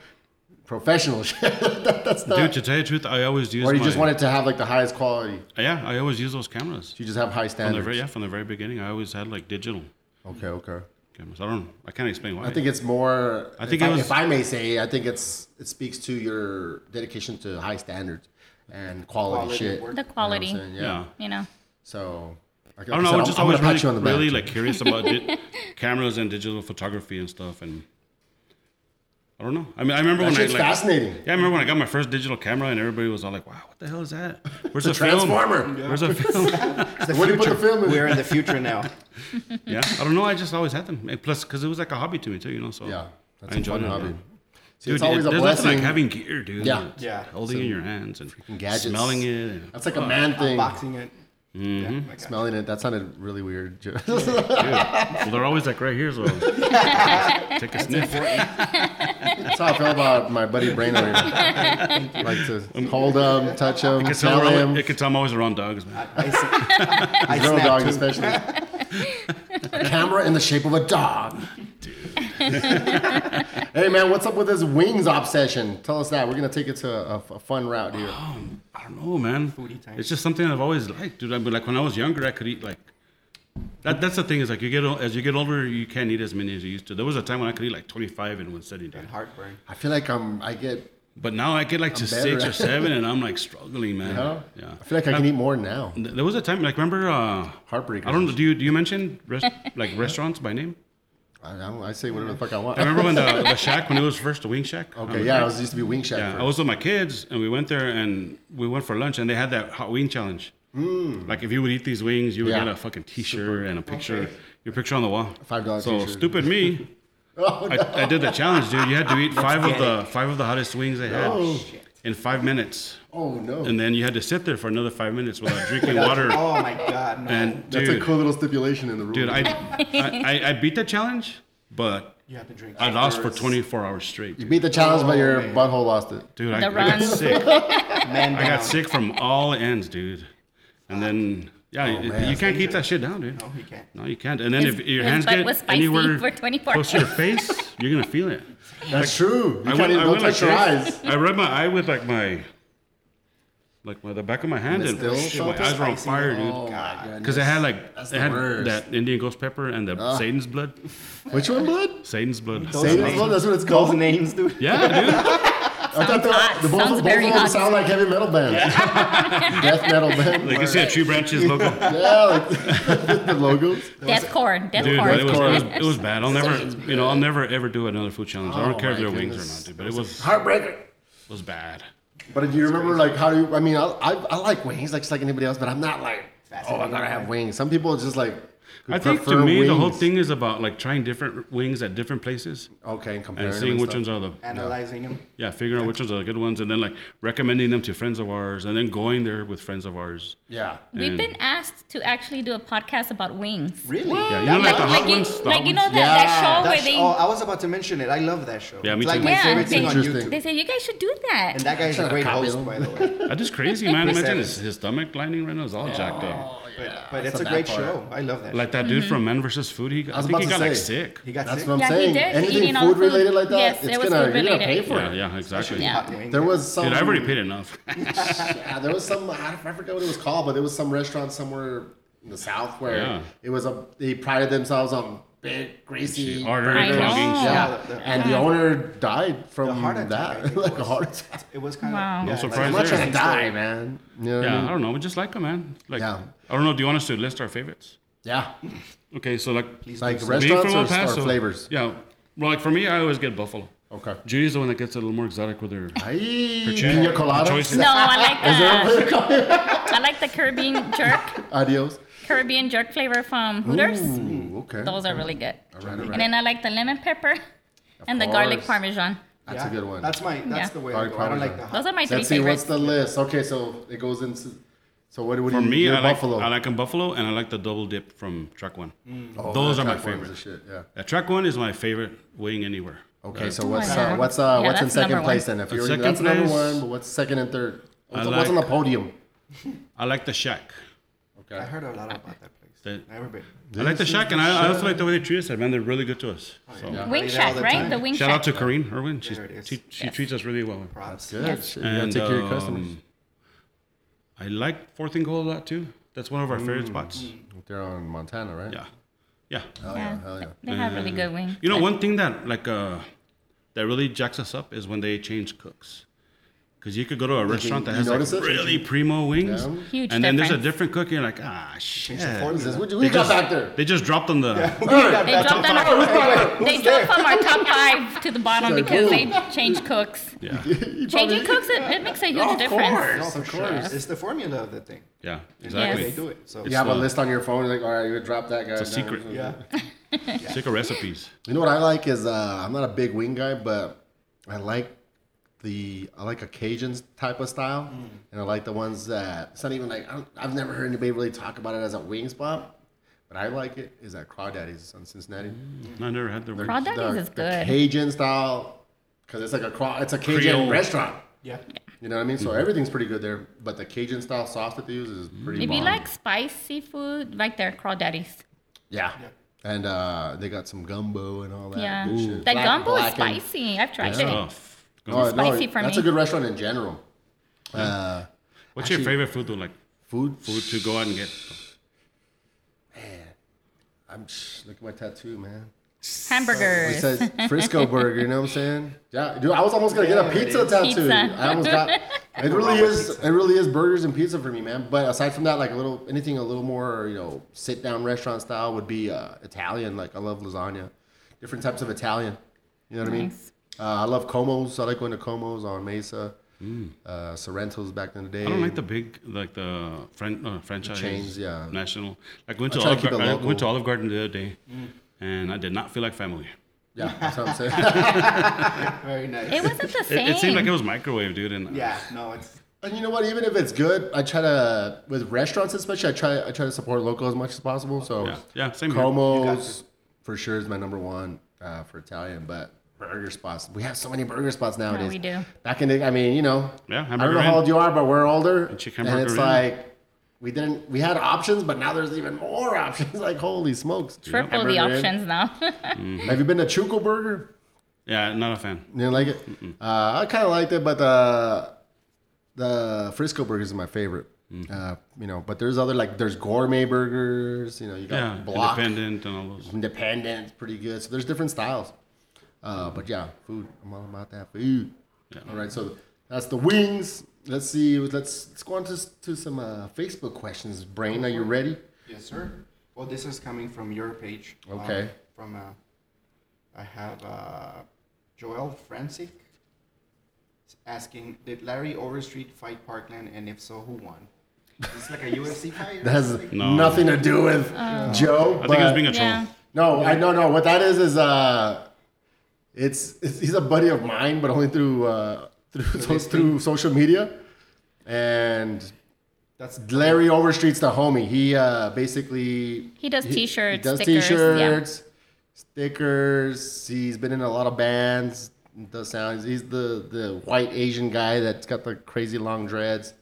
professional shit. That- That's not. Dude, to tell you the truth, I always use. Or you my, just wanted to have like the highest quality. Yeah, I always use those cameras. You just have high From the standards. very, yeah, from the very beginning, I always had like digital Okay, okay. Cameras. I don't. Know. I can't explain why. I think it's more. I think if it was- if I may say, I think it's it speaks to your dedication to high standards and quality, Quality shit. of work. The quality, You know what yeah. you know. So. Like I don't know. I said, was just I'm, always really, you on the really like curious about di- cameras and digital photography and stuff. And I don't know. I mean, I remember That when I like. fascinating. Yeah, I remember when I got my first digital camera and everybody was all like, "Wow, what the hell is that? Where's It's a the film? transformer. Where's the film?" Where do you put the film in? We're in the future now. yeah, I don't know. I just always had them. And plus, because it was like a hobby to me too, you know. So Yeah, that's I a enjoyed fun it. hobby. yeah. See, Dude, it's always it- a there's nothing blessing. like having gear, dude. Yeah. It's Yeah. Holding it in your hands and gadgets. smelling it. And, That's like a man thing. Unboxing it. Mhm. Yeah, my Smelling it. That sounded really weird. Dude, well, they're always like right here, so take a sniff. That's how I feel about my buddy Brainerd. like to hold him, touch him, It can smell tell, him. it can tell I'm always around dogs, man. I, s- I Little snap dogs, too. especially. a camera in the shape of a dog. Dude. Hey man, what's up with this wings obsession? Tell us that. We're gonna take it to a, a fun route here. Um, I don't know, man. Foodie time. It's just something I've always liked, dude. I mean, like when I was younger, I could eat like. That, that's the thing is like you get as you get older, you can't eat as many as you used to. There was a time when I could eat like 25 in one sitting, dude. Heartburn. I feel like I'm. I get. But now I get like to better six or seven, and I'm like struggling, man. Huh? Yeah. I feel like I can eat more now. There was a time, like remember, uh, Heartbreaker. I don't know. Do you do you mention rest, like restaurants by name? I, I, don't- I say whatever the fuck I want. I remember when the, the shack when it was first the Wing Shack. Okay, yeah, it was used to be Wing Shack. Yeah, first. I was with my kids, and we went there, and we went for lunch, and they had that hot wing challenge. Mm. Like if you would eat these wings, you would. Yeah. get a fucking T-shirt and a picture, your picture on the wall. $5 So t-shirt. stupid me, Oh, I, I did the challenge, dude. You had to eat five of the five of the hottest wings they had Oh. in five minutes, oh no. and then you had to sit there for another five minutes without drinking water. Oh my God. No. And That's a cool little stipulation in the rule. dude, I, I I I beat the challenge, but you have to drink. I lost for 24 hours straight. you beat the challenge, but oh, your man. butthole lost it. dude I, I got sick. Man I got sick from all ends, dude. And then, yeah, oh, you- Oh, man. you can't keep that shit down, dude. No, he can't. No, you can't. And then His- if your hands get was spicy anywhere for 24 close to your face, you're gonna feel it. That's true. You I can't went, even I don't went like touch your eyes. I rubbed my eye with like my, like my the back of my hand, And and shit, my eyes were on spicy. fire, Oh dude. my god. Because it had like That's it had worst. that Indian ghost pepper and the Satan's blood. Which one, blood? Satan's blood. Those Satan's names- blood. That's what it's Those called. names, dude. Yeah, dude. I thought the, hot. the both, Sounds both very of them hot. sound like heavy metal bands. Death metal band. Like you see a tree branches logo. yeah, like the logos. Deathcore, Dude, but it was, it was it was bad. I'll never, you know, I'll never ever do another food challenge. I Oh don't care if my they're wings or goodness. not, dude. But it was Heartbreaker. was bad. But do you remember like how do you? I mean, I, I, I like wings like just like anybody else, but I'm not like oh I gotta have wings. Some people it's just like who I think to prefer me the whole thing is about like trying different wings at different places Okay, and comparing and seeing and which stuff. ones are the Analyzing them. yeah, figuring out which ones are the good ones, and then like recommending them to friends of ours, and then going there with friends of ours. Yeah. We've been asked to actually do a podcast about wings. Really? Yeah, you know, like Like, the hot like, you, ones. the like you know ones? that, that show That where sh- they oh, I was about to mention it. I love that show. Yeah, me it's like too. my Yeah, favorite they- thing on Interesting. YouTube. they say you guys should do that. And that guy's a Trying to great copy host, them. by the way. That is crazy, man. Chris Imagine Evans. his, his stomach lining right now is all jacked up. Oh. But, but it's a great part. show. I love that. Like that dude mm-hmm. from Man vs. Food, he, I, was think he to got like sick. He got That's sick. what I'm Yeah, he saying. did, Anything eating all food related like that, Yes, it's it was gonna food you're gonna pay related. for Yeah, it. yeah, exactly. Yeah. There was some. Dude, I already paid enough. Yeah, there was some. I I forget what it was called, but there was some restaurant somewhere in the south where Yeah. it was a. They prided themselves on big, greasy. Order I clogging Yeah, Yeah, the- and the owner died from heart attack. That, think it like a was. heart attack. It was kind of. Wow. Yeah, No surprise like, there. Much as die, man. You know what I Yeah, I don't know. We just like them, man. Like, Yeah. I don't know. Do you want us to list our favorites? Yeah, Okay, so like like do restaurants being or, from El or Paso- flavors. Yeah, well, like for me, I always get buffalo. Okay. Judy's the one that gets a little more exotic with her. Ay, choice- pina colada. No, I like Is the I like the Caribbean jerk, Adios. Caribbean jerk flavor from Hooters. Ooh, okay. Those are really good. All right, all right. And then I like the lemon pepper and the garlic parmesan. That's a good one. That's my. That's Yeah. the way Garlic I go. I don't like the. Hot. Those are my three Let's see what's the list. Okay, so it goes into. So what, what do For me, I like buffalo. I like them buffalo, and I like the double dip from Truck One. Oh, Those are my track one favorite. is Shit, yeah. Yeah, Truck One is my favorite wing anywhere. Okay, so Oh, what's uh, what's uh, Yeah, what's in second place one. then? If At you're second that's number one, but what's second and third? I What's, what's on the podium? I like the Shack. I heard a lot about that place. The- Never been. I like the Shack, and I, I also like the way they treat us. Man, they're really good to us. So Yeah. Wing Eat there all Shack, the right? The Wing shack. shout Shack. out to Corrine Irwin. She's, There it is. she she Yes. treats us really well. Props. Good. Yes. Shit, You And take care of your customers. um, I like Fourth and Gold a lot too. That's one of our favorite spots. They're on Montana, right? Yeah, yeah. Hell Yeah, yeah, hell yeah. they have really good wings. You know, one thing that like uh that really jacks us up is when they change cooks. Because you could go to a restaurant that has notice like it? really primo wings, Yeah. Huge and then there's a different cook, and you're like, ah, shit. the What formula. is this? What, what They you got just, back there? they just dropped on the. They dropped, on our, they dropped from our top five to the bottom like, because they changed cooks. Yeah, Changing cooks, it, it makes a huge of difference. course, No, of course. It's the formula of the thing. yeah, And exactly. They do it. So You have a list on your phone, you're like, all right, you drop that guy. It's a secret. yeah. Secret recipes. You know what I like is uh, I'm not a big wing guy, but I like the I like a Cajun type of style, mm. and I like the ones that it's not even like I don't, I've never heard anybody really talk about it as a wing spot, but I like it. Is that Crawdaddy's on Cincinnati? Mm. I never had the. They're- Crawdaddy's the- is the good. Cajun style, because it's like a craw, it's a Cajun Creole. restaurant. Yeah. You know what I mean? So mm-hmm. everything's pretty good there, but the Cajun style sauce that they use is mm. pretty. If you like spicy food, like their crawdaddies. yeah. And uh, they got some gumbo and all that. Yeah, good shit. that Black- gumbo is black and- spicy. I've tried Yeah. it. Oh, f- No, spicy no, for that's me. a good restaurant in general. Uh, What's your favorite food though? Like food, food to go out and get. man. I'm shh, look at my tattoo, man. It Hamburgers. says Frisco Burger. You know what I'm saying? Yeah, dude. I was almost gonna get a pizza tattoo. Pizza. I almost got. It really is. It really is burgers and pizza for me, man. But aside from that, like a little anything a little more, you know, sit down restaurant style would be uh, Italian. Like I love lasagna, different types of Italian. You know what Nice. I mean? Uh, I love Como's. I like going to Como's on Mesa. Uh, Sorrento's back in the day. I don't like the big, like the fran- uh, franchise chains, yeah. national. Like went I to try to Olive, keep Gar- I went to Olive Garden the other day, and I did not feel like family. Yeah, that's what I'm saying. Very nice. It wasn't the It, same. it seemed like it was microwave, dude. And yeah. No, it's. And you know what? Even if it's good, I try to with restaurants especially. I try I try to support local as much as possible. So yeah, yeah, same here. Como's for sure is my number one uh, for Italian, but burger spots. We have so many burger spots nowadays. we do. Back in the, I mean, you know, Yeah, I don't know how old you are, but we're older, and, Chicken it's Hamburger Inn. like we didn't. We had options, but now there's even more options. like holy smokes! Triple the Hamburger Inn. options now. Have you been to Chuco Burger? Yeah, not a fan. You didn't like it? Uh, I kind of liked it, but the the Frisco burgers is my favorite. Uh, you know, but there's other like there's gourmet burgers. You know, you got Yeah, block independent and all those. independent, pretty good. So there's different styles. Uh, but yeah, food. I'm all about that food. All right, so that's the wings. Let's see. Let's let's go on to to some uh, Facebook questions. Brain, are you ready? Yes, sir. Well, this is coming from your page. um, Okay. from uh, I have uh, Joel Francic asking, did Larry Overstreet fight Parkland, and if so, who won? It's like a UFC fight. That has No. nothing to do with Joe. I think he was being a troll. Yeah. No, I no no. What that is is uh, it's, it's he's a buddy of mine, but only through uh through so, through social media, and That's Larry Overstreet's the homie. He uh basically He does t-shirts, He does stickers, t-shirts, stickers. He's been in a lot of bands. Does sounds. He's the the white Asian guy that's got the crazy long dreads.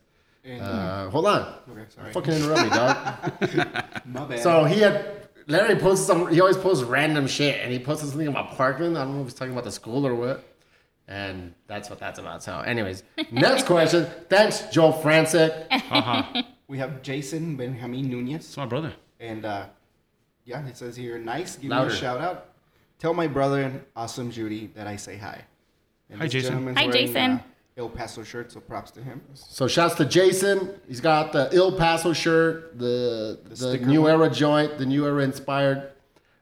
Uh, hold on. Okay, sorry. Fucking interrupt me, dog. my bad. So he had Larry posted some. He always posts random shit, and he posted something about Parkland. I don't know if he's talking about the school or what. And that's what that's about. So, anyways, next question. Thanks, Joe Francic. Haha. we have Jason Benjamin Nunez. It's my brother. And uh, yeah, it says here, nice. Give Louder. me a shout out. Tell my brother and awesome Judy that I say hi. And Hi, Jason. Hi, wearing, Jason. uh, El Paso shirt, so props to him. So, shouts to Jason. He's got the El Paso shirt, the the, sticker New one. Era joint, the New Era inspired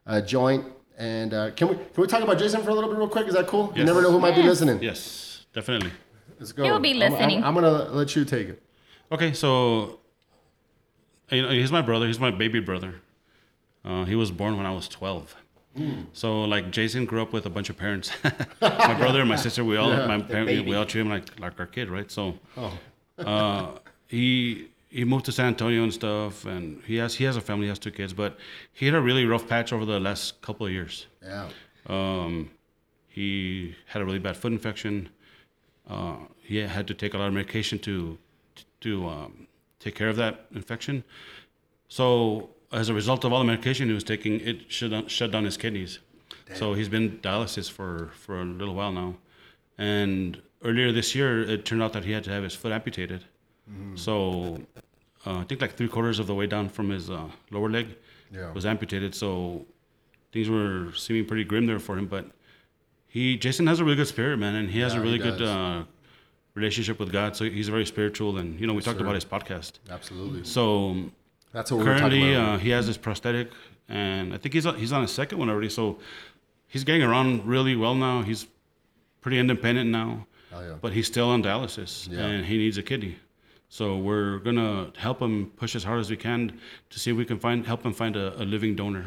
uh, joint. And uh, can we can we talk about Jason for a little bit real quick? Is that cool? You never know who might be listening. Yes, definitely. Let's go. He'll be I'm- I'm- listening. I'm, gonna let you take it. Okay, so you know, he's my brother. He's my baby brother. Uh, he was born when I was 12. So like Jason grew up with a bunch of parents. my brother and my sister, we all my parent, we, all treat him like like our kid, right? So uh, he he moved to San Antonio and stuff, and he has he has a family, he has two kids, but he had a really rough patch over the last couple of years. Yeah. Um, he had a really bad foot infection. Uh, he had to take a lot of medication to to um, take care of that infection. So as a result of all the medication he was taking, it shut down, shut down his kidneys. So he's been dialysis for for a little while now. And earlier this year, it turned out that he had to have his foot amputated. So uh, I think like three quarters of the way down from his uh, lower leg Yeah. was amputated. So things were seeming pretty grim there for him. But he, Jason, has a really good spirit, man, and he has Yeah, a really good uh, relationship with God. So he's very spiritual, and you know, we talked sir. about his podcast. Absolutely. So That's what we currently, about. uh, he has his prosthetic, and I think he's he's on his second one already. So he's getting around really well now. He's pretty independent now, Oh, yeah. but he's still on dialysis, Yeah. and he needs a kidney. So we're gonna help him push as hard as we can to see if we can find help him find a, a living donor.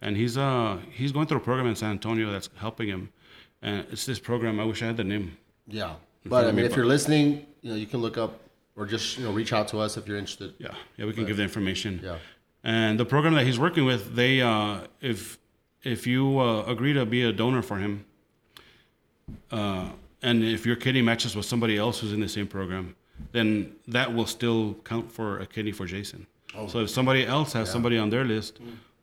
And he's uh he's going through a program in San Antonio that's helping him, and it's this program. I wish I had the name. Yeah, but I mean, if you're listening, you know, you can look up or just you know reach out to us if you're interested. Yeah, yeah, we can give the information. Yeah. And the program that he's working with, they uh, if if you uh, agree to be a donor for him, uh, and if your kidney matches with somebody else who's in the same program, then that will still count for a kidney for Jason. Oh. So if somebody else has somebody on their list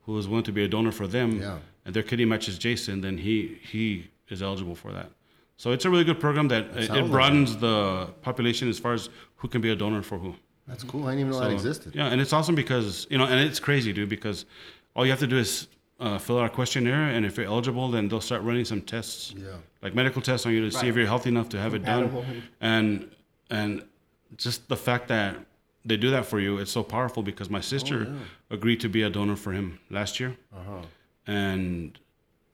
who is willing to be a donor for them, Yeah. and their kidney matches Jason, then he he is eligible for that. So it's a really good program that it, sounds it like broadens the population as far as who can be a donor for who. That's cool. I didn't even know that existed. Yeah, and it's awesome because you know, and it's crazy, dude. Because all you have to do is uh, fill out a questionnaire, and if you're eligible, then they'll start running some tests, Yeah. like medical tests on you to see if you're healthy enough to have it done. And and just the fact that they do that for you, it's so powerful. Because my sister agreed to be a donor for him last year, Uh-huh. and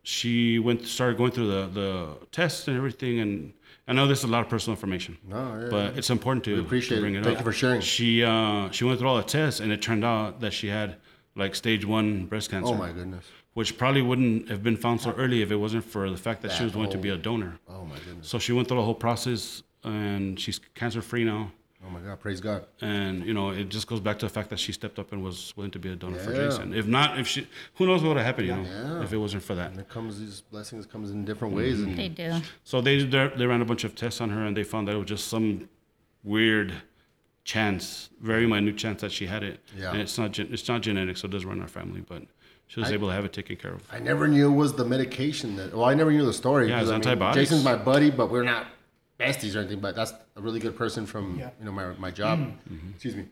she went started going through the the tests and everything, and. I know this is a lot of personal information, No, yeah, but it's important to, We appreciate to bring it. it Thank up. you for sharing. She uh, she went through all the tests, and it turned out that she had like stage one breast cancer. Oh my goodness. Which probably wouldn't have been found so early if it wasn't for the fact that she was going to be a donor. Oh my goodness. So she went through the whole process, and she's cancer free now. Oh my God. Praise God. And you know, it just goes back to the fact that she stepped up and was willing to be a donor for Jason. If not, if she, who knows what would have happened? You know, Yeah. if it wasn't for that. And it comes these blessings comes in different ways, mm-hmm. and They do. So they they they ran a bunch of tests on her, and they found that it was just some weird chance, very minute chance that she had it. Yeah. And it's not gen- it's not genetic, so it does run in our family, but she was I- able to have it taken care of. I never knew it was the medication that. Well, I never knew the story. Yeah, 'cause, it's I mean, antibiotics. Jason's my buddy, but we're not besties or anything. But that's a really good person from Yeah. you know my my job. Mm-hmm. Excuse me.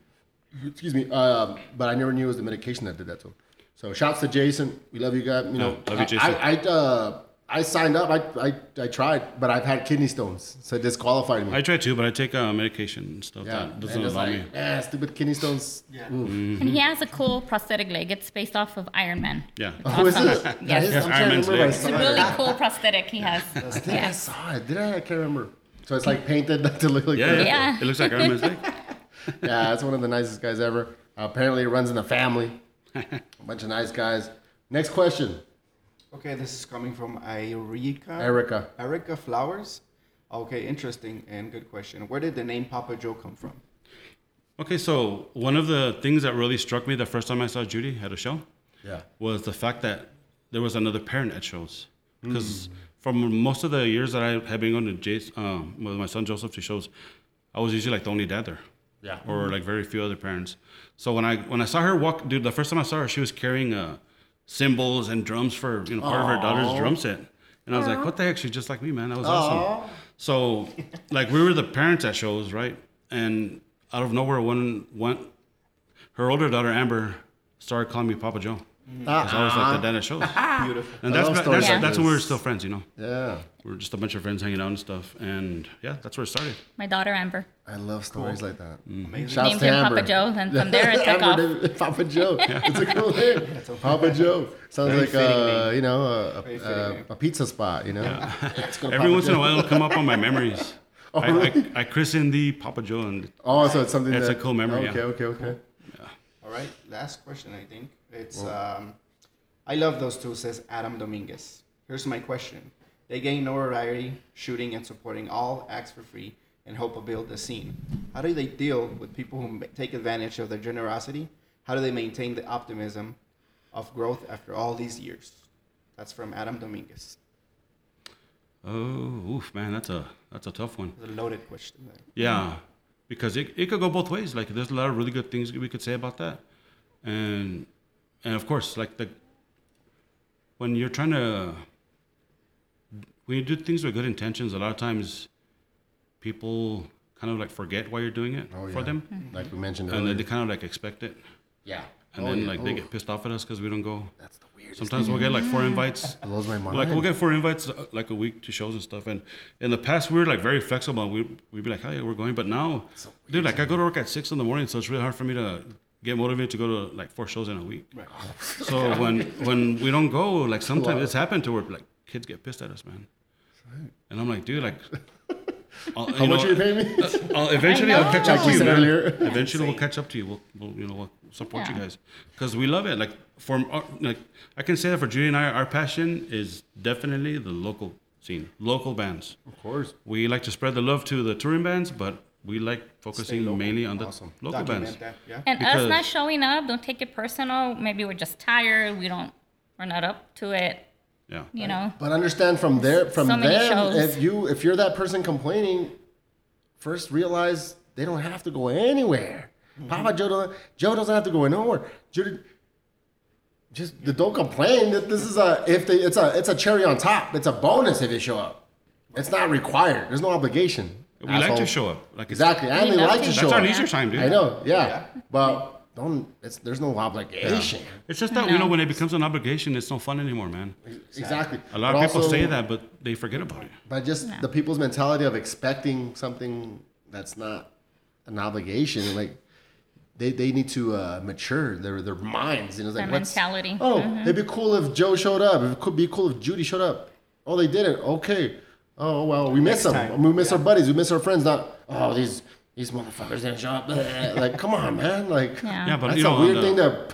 Excuse me. Um, but I never knew it was the medication that did that to him. So shouts to Jason. We love you guys. You know, love you, Jason. I I, uh, I signed up. I, I I tried, but I've had kidney stones, so it disqualified me. I tried too, but I take uh, medication and stuff yeah, that doesn't allow like, me. yeah, stupid kidney stones. Yeah. Ooh. And he has a cool prosthetic leg. It's based off of Iron Man. Yeah. Oh, is it? Yes. That is- Yes, Iron trying Man's to remember. I leg. It's a really cool prosthetic he has. I think I saw it. Did I? I can't remember. So it's like painted to look like Yeah, yeah. Yeah. It looks like Iron Man's leg. yeah, that's one of the nicest guys ever. Uh, apparently, it runs in the family. A bunch of nice guys. Next question, Okay, this is coming from Erica. Erica. Erica Flowers. Okay, interesting and good question. Where did the name Papa Joe come from? Okay, so one of the things that really struck me the first time I saw Judy at a show Yeah. was the fact that there was another parent at shows. Because from most of the years that I have been going to Jace, um, with my son Joseph to shows, I was usually like the only dad there. Yeah. Or like very few other parents. So when I when I saw her walk, dude, the first time I saw her, she was carrying uh, cymbals and drums for you know part of her daughter's drum set, and I was like, what the heck? She's just like me, man. That was awesome. So like we were the parents at shows, right? And out of nowhere, one one her older daughter Amber started calling me Papa Joe. Because I was like the ah. Dennis at shows. Ah. Beautiful. And I that's love that's, stories that's, like that's when we were still friends, you know. Yeah. We are just a bunch of friends hanging out and stuff. And yeah, that's where it started. My daughter Amber I love stories like that. Mm-hmm. Amazing. Shouts named to him Amber. Papa Joe, and from there it took off. Amber oh. did- Papa Joe. It's a cool name. Papa Joe. Sounds Very like fitting uh, name. you know a, Very a, fitting a, name. a pizza spot. You know. Let's Every Papa once in a Joe. while, it'll come up on my memories. Oh, I, really? I, I christened the Papa Joe, and Oh, so it's something. It's that, a cool memory, oh, Okay, yeah. okay, okay. All right, last question, I think. It's, um, I love those two, says Adam Dominguez. Here's my question. They gain notoriety shooting and supporting all acts for free and help to build the scene. How do they deal with people who take advantage of their generosity? How do they maintain the optimism of growth after all these years? That's from Adam Dominguez. oh, oof, man, that's a that's a tough one. It's a loaded question. There. Yeah, because it, it could go both ways. Like there's a lot of really good things we could say about that, and and of course, like the when you're trying to when you do things with good intentions, a lot of times people kind of like forget why you're doing it Oh, for yeah. them, Like we mentioned and earlier. then they kind of like expect it, yeah. and Oh, then yeah. like they get pissed off at us because we don't go. That's the weirdest. Sometimes we'll get like four invites. blows my mind. Like we'll get four invites uh, like a week to shows and stuff. And in the past, we were like very flexible. We we'd be like, "Oh yeah, we're going." But now, dude, like I go to work at six in the morning, so it's really hard for me to get motivated to go to like four shows in a week. Right. So when when we don't go, like sometimes it's happened to where like kids get pissed at us, man. And I'm like, dude, like. I'll, How much are you paying me? Uh, I'll, eventually, I'll catch up to you man. Eventually, we'll catch up to you. We'll, we'll you know, we'll support you guys because we love it. Like for our- like, I can say that for Judy and I, our passion is definitely the local scene, local bands. of course. We like to spread the love to the touring bands, but we like focusing mainly on the Awesome. local bands. That, yeah. And Because- us not showing up, don't take it personal. Maybe we're just tired. We don't. We're not up to it. Yeah. You know. But understand from there, from So them, shows. if you if you're that person complaining, first realize they don't have to go anywhere. Mm-hmm. Papa Joe, don't, Joe doesn't have to go nowhere. Joe, just don't complain. That this is a if they it's a it's a cherry on top. It's a bonus if you show up. It's not required. There's no obligation. We like to show up. Like Exactly, and We they like to. to show up. That's our up. leisure time, dude. I know, yeah, but don't. It's there's no obligation. It's just that you know when it becomes an obligation, it's no fun anymore, man. Exactly. A lot But of people also- say that, but they forget about it. But just the people's mentality of expecting something that's not an obligation, like they, they need to uh, mature their their minds. You know, it's like Their what's- mentality. Oh, it'd be cool if Joe showed up. It could be cool if Judy showed up. Oh, they didn't. Okay. Oh well, we miss Next them. time. We miss our buddies. We miss our friends. Not oh these these motherfuckers didn't show up. like come on, man. Like Yeah. Yeah, but that's you know, a weird the- thing to.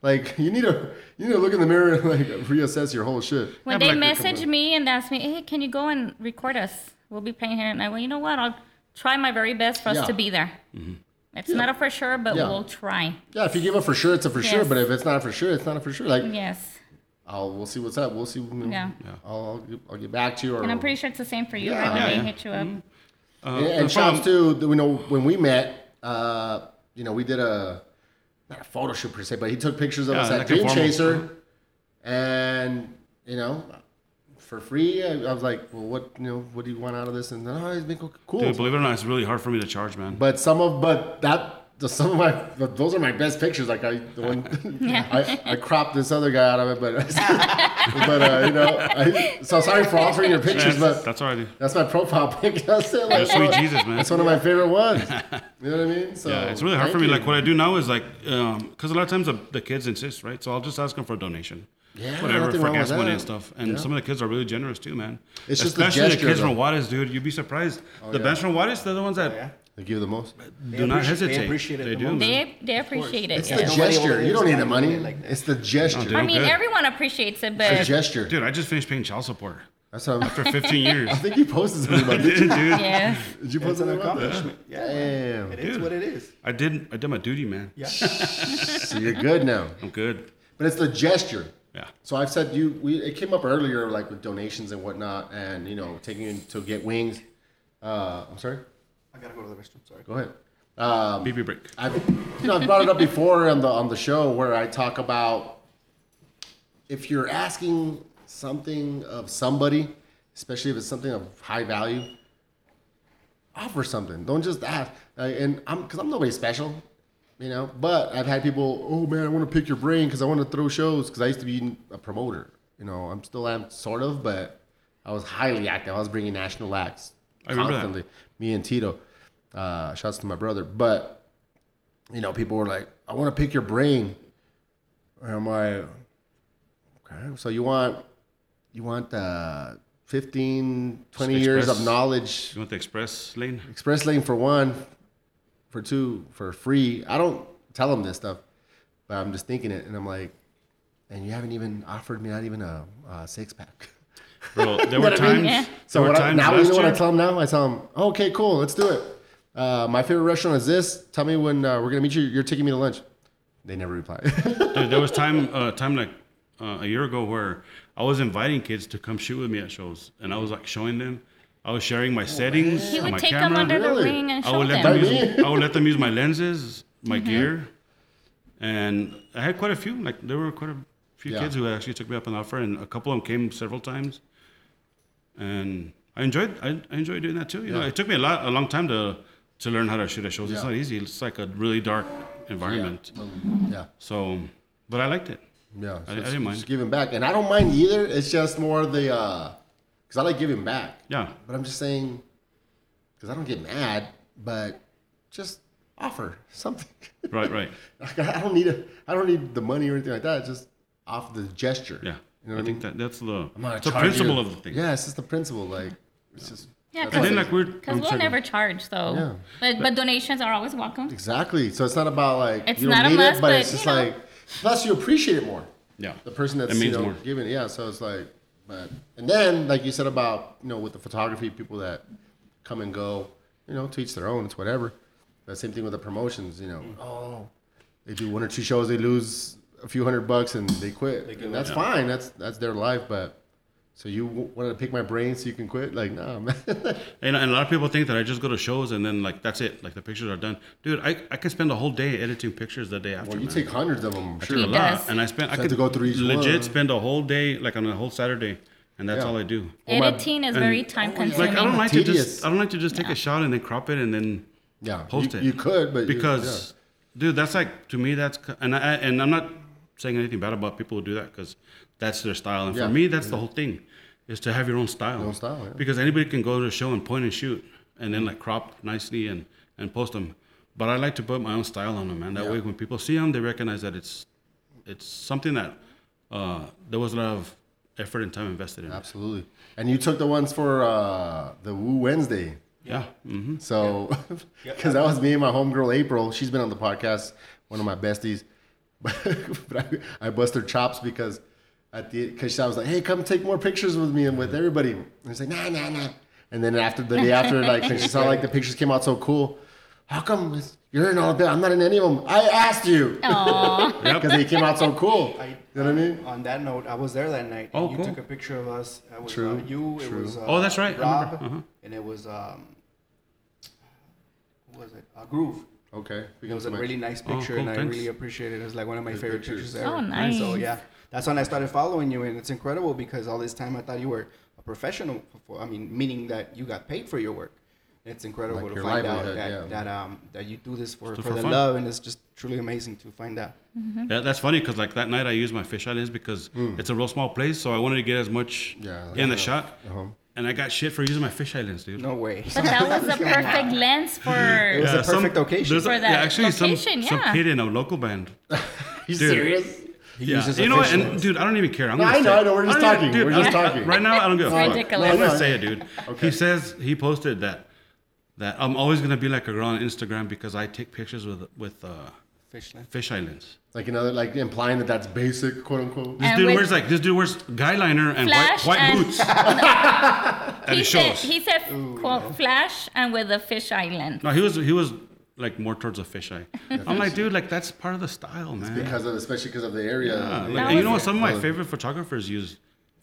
Like you need to you need to look in the mirror and like reassess your whole shit. When Yeah, they like- message me and ask me, "Hey, can you go and record us? We'll be playing here." And I go, "You know what? I'll try my very best for us Yeah. to be there. Mm-hmm. It's not a for sure, but Yeah. we'll try." Yeah, if you give it for sure, it's a for sure. But if it's not a for sure, it's not a for sure. Like Yes, I'll we'll see what's up. We'll see. Yeah. I'll, I'll, get, I'll get back to you. Or, and I'm pretty sure it's the same for you, Yeah. right? When Yeah, they yeah. hit you up. Uh, and, and the shouts problem- you know when we met. Uh, you know, we did a not a photo shoot per se, but he took pictures of Yeah, us at like a Dream Chaser, and you know, for free. I, I was like, well, what you know, what do you want out of this? And then oh, he's been cool. cool. Dude, believe it or not, it's really hard for me to charge, man. But some of but that the, some of my those are my best pictures. Like I the one Yeah. I, I cropped this other guy out of it, but but uh, you know I, so sorry for offering your pictures, that's, but that's all I do. that's my profile pic. That's it. Like, You're sweet Jesus, man. That's one of my favorite ones. You know what I mean? So Yeah, it's really hard for me. you. Like what I do now is like, because a lot of times the, the kids insist, right? So I'll just ask them for a donation. Yeah, Whatever for gas money and stuff. And Yeah. some of the kids are really generous too, man. It's just the Especially the kids though. from Juarez, dude. You'd be surprised. the yeah. bands from Juarez, they're the ones that yeah. They give the most. Do not appreciate- they hesitate. appreciate it They the do. most. They they appreciate it. It's yeah. the Nobody gesture. You don't need the money. like it's the gesture. dude. I mean, good. everyone appreciates it, the but gesture. Dude, I just finished paying child support That's what I'm, for 15 years. I think you posted something about I that. did, dude. yeah. Did you It's post an something about that? accomplishment. Yeah, Damn. it is Dude. what it is. I did. I did my duty, man. Yeah. So you're good now. I'm good. But it's the gesture. Yeah. So I've said you. We it came up earlier, like with donations and whatnot, and you know taking you to get wings. Uh, I'm sorry. I gotta go to the restroom. Sorry. Go ahead. Um, BB break. I've you know I've brought it up before on the on the show where I talk about if you're asking something of somebody, especially if it's something of high value, offer something. Don't just ask. Uh, and I'm because I'm nobody special, you know. But I've had people, oh man, I want to pick your brain because I want to throw shows because I used to be a promoter. You know, I'm still am sort of, but I was highly active. I was bringing national acts I that. constantly. Me and Tito. Uh, shouts to my brother. But you know, people were like, I want to pick your brain. And I'm like, okay. So you want you want uh, 15, 20 years of knowledge You want the express lane? express lane for one, for two, for free. I don't tell them this stuff, but I'm just thinking it, and I'm like, and you haven't even offered me not even a, a six pack. Bro, there were what I mean? times. Yeah. So what I, now you know what I tell them now? I tell them, okay, cool, let's do it. Uh, my favorite restaurant is this. Tell me when uh, we're gonna meet you. You're taking me to lunch. They never reply. Dude, there was time, uh, time like uh, a year ago where I was inviting kids to come shoot with me at shows, and I was like showing them. I was sharing my settings, He would my take camera. them under Really? the ring and show I would let them. them use. I would let them use my lenses, my gear, and I had quite a few. Like there were quite a few Yeah. kids who actually took me up on the offer, and a couple of them came several times, and I enjoyed. I, I enjoyed doing that too. You know, Yeah. it took me a lot, a long time to to learn how to shoot at shows. It's not easy. It's like a really dark environment. yeah, So, but I liked it. yeah. I- I didn't mind. Just giving back, and I don't mind either. It's just more the uh, because I like giving back. Yeah. But I'm just saying, because I don't get mad, but just offer something. Right. Right. I don't need a, I don't need the money or anything like that. Just off the gesture. Yeah. You know I I think mean? that that's the it's the principle you. of the thing. Yeah, it's just the principle. Like, it's just Yeah, And then like we're Because we'll sorry. never charge though. Yeah. But but donations are always welcome. exactly. So it's not about like It's you don't not a need must, it, but, but, it's just know. like plus you appreciate it more. yeah. The person that's It you know more. giving it. Yeah. So it's like, but and then like you said about you know with the photography people that come and go, you know, teach their own. It's whatever. The same thing with the promotions. You know, mm. oh, they do one or two shows, they lose a few hundred bucks and they quit. and that's fine. That's that's their life. But so you w- wanted to pick my brain so you can quit? Like, nah, man. And, and a lot of people think that I just go to shows and then like that's it, like the pictures are done. Dude, I, I could spend a whole day editing pictures the day after. well, you man. take hundreds of them, I'm sure. a He lot, does. and I spent I So I could to go through each legit one. spend a whole day, like on a whole Saturday, and that's Yeah. all I do. Well, my- Editing is very time consuming. Like I don't like to just I don't like to just take a shot and then crop it and then Yeah, post you, it. You could, but you- because dude that's like to me that's and I and I'm not saying anything bad about people who do that because that's their style and Yeah. for me that's the whole thing is to have your own style, own style, yeah. because anybody can go to a show and point and shoot and then like crop nicely and and post them but I like to put my own style on them man that Yeah. way when people see them they recognize that it's it's something that uh, there was a lot of effort and time invested in it. absolutely. And you took the ones for uh, the Woo Wednesday. yeah hmm So, because that was me and my homegirl April. She's been on the podcast, one of my besties. But, I, I bust her chops because at the because I was like, "Hey, come take more pictures with me and with everybody." And she's like, "Nah, nah, nah." And then after the day after, like when she saw like the pictures came out so cool, how come you're in all of it? I'm not in any of them. I asked you Aw. because they came out so cool. I, You know what I mean? On that note, I was there that night. Oh, you cool. took a picture of us. It was, True, Uh, you. It true. was. Uh, Oh, that's right. I Rob, remember. Uh-huh. and it was. Um, what was it? Uh, Groove. Okay, we It was a can really nice picture, cool, and I really appreciate it. It's like one of my favorite pictures. pictures, ever. Oh, nice. So yeah, that's when I started following you, and it's incredible because all this time I thought you were a professional. For, I mean, meaning that you got paid for your work. It's incredible Like to find out that yeah. that um that you do this for, for, for the fun. love, and it's just truly amazing to find out. Yeah, that's funny because like that night I used my fisheye lens because it's a real small place, so I wanted to get as much. Yeah, in the yeah. shot. Uh-huh. And I got shit for using my fisheye lens, dude. No way. But that was the perfect lens for. It for. was a perfect occasion. there's a- For that yeah, actually location, some, some kid in a local band. Are You Dude. serious? He Yeah. uses You know what? And dude, I don't even care. I'm No, gonna I know, I know, we're just I don't talking, Dude, we're just talking. Right now, I don't give a fuck. ridiculous. I'm gonna say it, dude. He says he posted that that I'm always gonna be like a girl on Instagram because I take pictures with with uh, Fishland. fisheye lenses. Like another, like implying that that's basic, quote unquote. This And dude wears like this dude wears guy liner and white, white and- boots. and He it said, he said quote, flash and with a fisheye lens. no, he was he was like more towards a fisheye. I'm like, dude, like that's part of the style, man. Because of, especially because of the area. Yeah, like, and you know what? Some of my favorite photographers use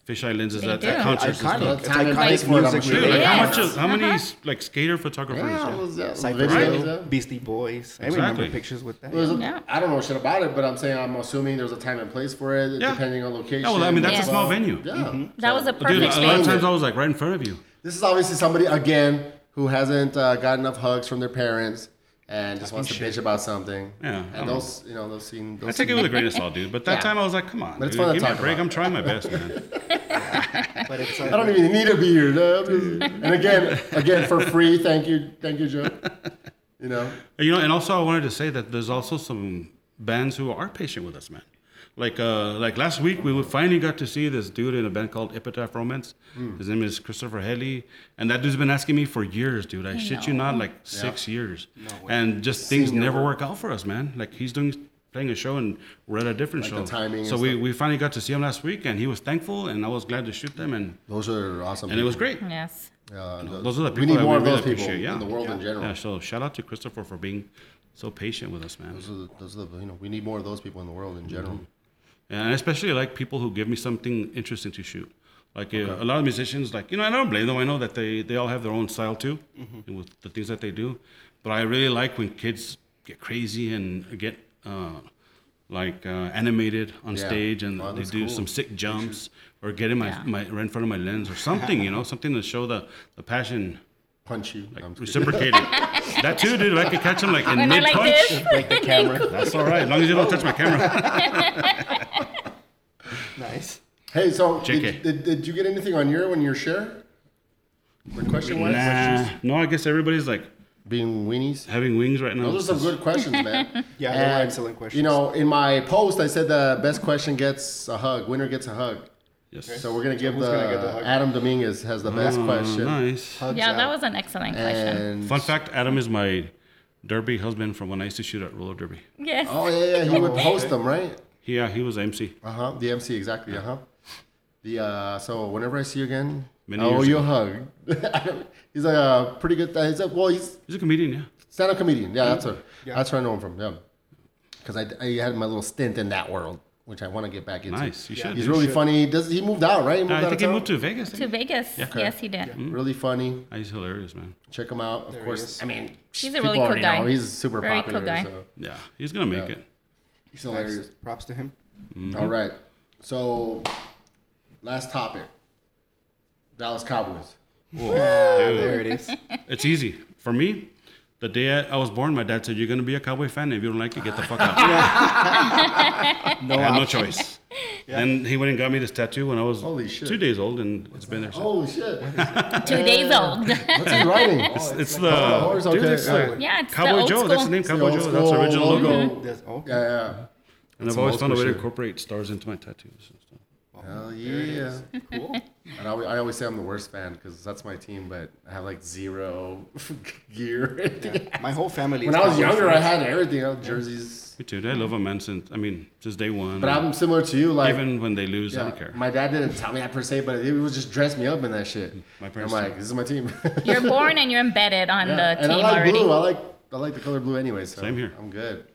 fisheye lenses They at, do. at concerts and Iconic. stuff. It's Time and place iconic for it, music. sure. Dude, like how much? Of, how many Uh-huh. like skater photographers? Yeah, yeah. those, yeah, Cypress videos, Beastie Boys. I Exactly. remember pictures with that. There's a- Yeah. I don't know shit about it, but I'm saying I'm assuming there's a time and place for it, Yeah. depending on location. Yeah, well, I mean that's Yes. a small venue. Yeah. That was a perfect. Dude, perfect a lot of times I was like right in front of you. This is obviously somebody again who hasn't uh, got enough hugs from their parents and just wants to bitch about something. Yeah, and don't those, you know, those scene. Those I take it scene- with a grain of salt, dude. But that Yeah. time I was like, come on, But it's dude, fun to give me a break. about. I'm trying my best, man. But it's I don't even need a beer. No, and again, again for free. Thank you, thank you, Joe. You know, You know, and also I wanted to say that there's also some bands who are patient with us, man. Like uh, like last week, we finally got to see this dude in a band called Epitaph Romance. Hmm. His name is Christopher Helly, and that dude's been asking me for years, dude. I shit you not, like six years, and just things Senior never work. work out for us, man. Like he's doing playing a show and we're at a different Like show. the timing so we, we finally got to see him last week, and he was thankful, and I was glad to shoot them, and those are awesome. and it was great. Yes. Uh, Those are the people we people need that more we of those really people appreciate, yeah. in the world in general. Yeah, so shout out to Christopher for being so patient with us, man. Those are, the, those are the, you know, we need more of those people in the world in general. And I especially like people who give me something interesting to shoot. Like uh, a lot of musicians, like you know, I don't blame them. I know that they they all have their own style too, and with the things that they do. But I really like when kids get crazy and get uh, like uh, animated on Yeah. stage, and Oh, they do cool. some sick jumps or get in my, Yeah. my right in front of my lens or something. You know, something to show the the passion. Punch you. I'm just kidding. Reciprocated. that too, dude. If I could catch him like in When mid like punch. this. break the camera. That's all right, as long as you don't touch my camera. nice. Hey, so JK. did, did, did you get anything on your when your share? The question was nah, no, I guess everybody's like being weenies. having wings right now. Those are some good questions, man. Yeah, they were And, excellent questions. You know, in my post, I said the best question gets a hug. Winner gets a hug. Yes. So we're gonna give who's the, gonna get the hug? Adam Dominguez has the best Oh, question. Nice. Hugs Yeah, that was an excellent question. And Fun fact: Adam is my derby husband from when I used to shoot at roller derby. Yes. oh yeah, yeah, he would post them, right? Yeah, he was MC. Uh huh. The MC exactly. Uh huh. The uh, so whenever I see you again, Many I owe years you a ago. hug. he's a uh, pretty good. He's a, well, he's He's a comedian, yeah. stand-up comedian. Yeah, that's a, Yeah. that's where I know him from. Yeah, because I, I had my little stint in that world, which I want to get back into. Nice. You should. He's dude. really should. funny. Does he moved out right? He moved I out think he moved to Vegas. To didn't he? Vegas. Yes, he did. Really funny. Ah, He's hilarious, man. Check him out. Of There course. I mean, He's a really cool guy. know. He's super Very popular. cool guy. So Yeah, he's gonna make Yeah. it. he's hilarious. Nice. Props to him. Mm-hmm. All right. So, last topic. Dallas Cowboys. Ah, there it is. It's easy for me. The day I, I was born, my dad said, "You're gonna be a Cowboy fan. If you don't like it, get the fuck out." No I had no option. choice. And he went and got me this tattoo when I was Holy shit. two days old, and it's been there since. Holy shit. Two days old. What's he writing? It's, oh, it's the Oh, dude, okay, it's yeah. like yeah, it's the Cowboy old Joe. school. That's the name, the Cowboy old Joe. That's the original logo. Mm-hmm. logo. There's- okay. Yeah, yeah. And I've always found a way to incorporate stars into my tattoos. and stuff. Hell yeah. Cool. And I, always- I always say I'm the worst fan because that's my team, but I have like zero gear. My whole family. When is I was Cowboys younger, I had everything. I had jerseys. Me too. I love them, man. Since I mean, since day one. But I'm similar to you. Like, even when they lose, I don't care. my dad didn't tell me that per se, but it was just dress me up in that shit. Mm, my parents. I'm parents like, this is my team. You're born and you're embedded on Yeah, the and team I like already. blue. I like I like the color blue anyway. So Same here. I'm good.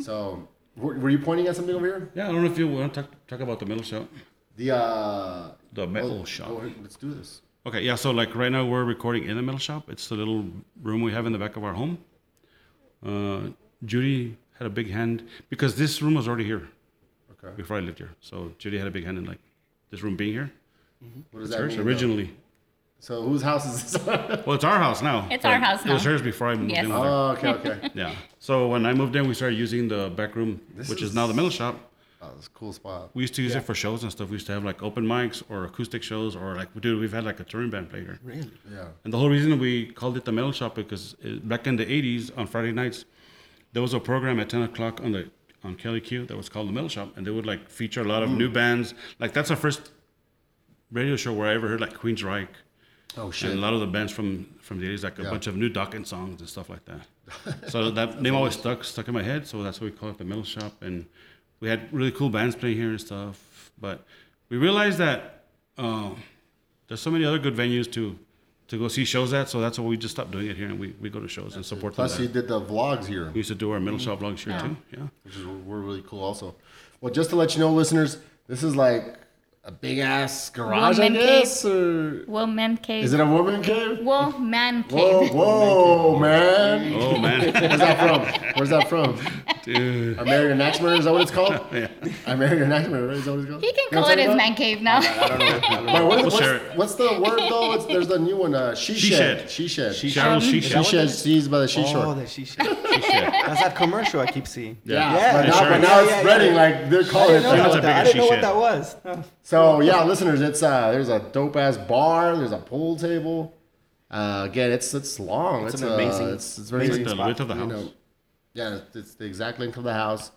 So, were, were you pointing at something over here? Yeah, I don't know if you want to talk, talk about the metal shop. The uh. The metal oh, shop. oh, let's do this. Okay, yeah. So like right now we're recording in the metal shop. It's the little room we have in the back of our home. Uh, Judy had a big hand because this room was already here Okay. before I lived here. So Judy had a big hand in like this room being here. What does that mean? though? Originally. So whose house is this? Well, it's our house now. It's our house It was hers before I moved Yes. in with her. oh, okay, okay. Yeah. So when I moved in, we started using the back room, This which is, is- now the metal shop. Oh, this is a cool spot. We used to use it for shows and stuff. We used to have like open mics or acoustic shows, or like, dude, we've had like a touring band play here. Really? Yeah. And the whole reason we called it the metal shop because it, back in the 80s on Friday nights, there was a program at 10 o'clock on the on KLAQ that was called the metal shop, and they would like feature a lot of mm. new bands. Like that's our first radio show where I ever heard like Queensryche Oh And shit. a lot of the bands from from the 80s, like a Yeah. bunch of new Dokken songs and stuff like that. so that name always stuck stuck in my head. So that's why we call it the Metal Shop. And we had really cool bands playing here and stuff. But we realized that uh, there's so many other good venues to to go see shows at. So that's why we just stopped doing it here and we, we go to shows and support Plus, them. you did the vlogs here, We used to do our Metal Shop vlogs here Yeah. too. Yeah. which is were really cool. Also, well, just to let you know, listeners, this is like a big ass garage, I Woman guess, or Woman cave. is it a woman cave? Whoa, man Whoa, cave. whoa, man! Oh man, Where's that from? Where's that from? dude. I married an Axmer. Is that what it's called? Yeah. I married an Axmer. Right? Is that what it's called? He can You know call it his man cave now. I don't know. I don't know. Wait, what- We'll what's, share it. what's the word though? It's, there's the new one. Uh, she She shed. shed. She shed. She Cheryl Um, She Is She that shed. that is? She's by the Oh, the she shed. That's that commercial I keep seeing. yeah, Yeah, but, now, but now it's yeah, spreading like they're I calling it didn't know, a what, that, I didn't know what that was. Oh. So yeah, listeners, it's uh, there's a dope ass bar. There's a pool table. Uh, again, it's it's long. It's, It's an uh, amazing- it's, it's very amazing the width of the you house. know, yeah, it's- it's the exact length of the house.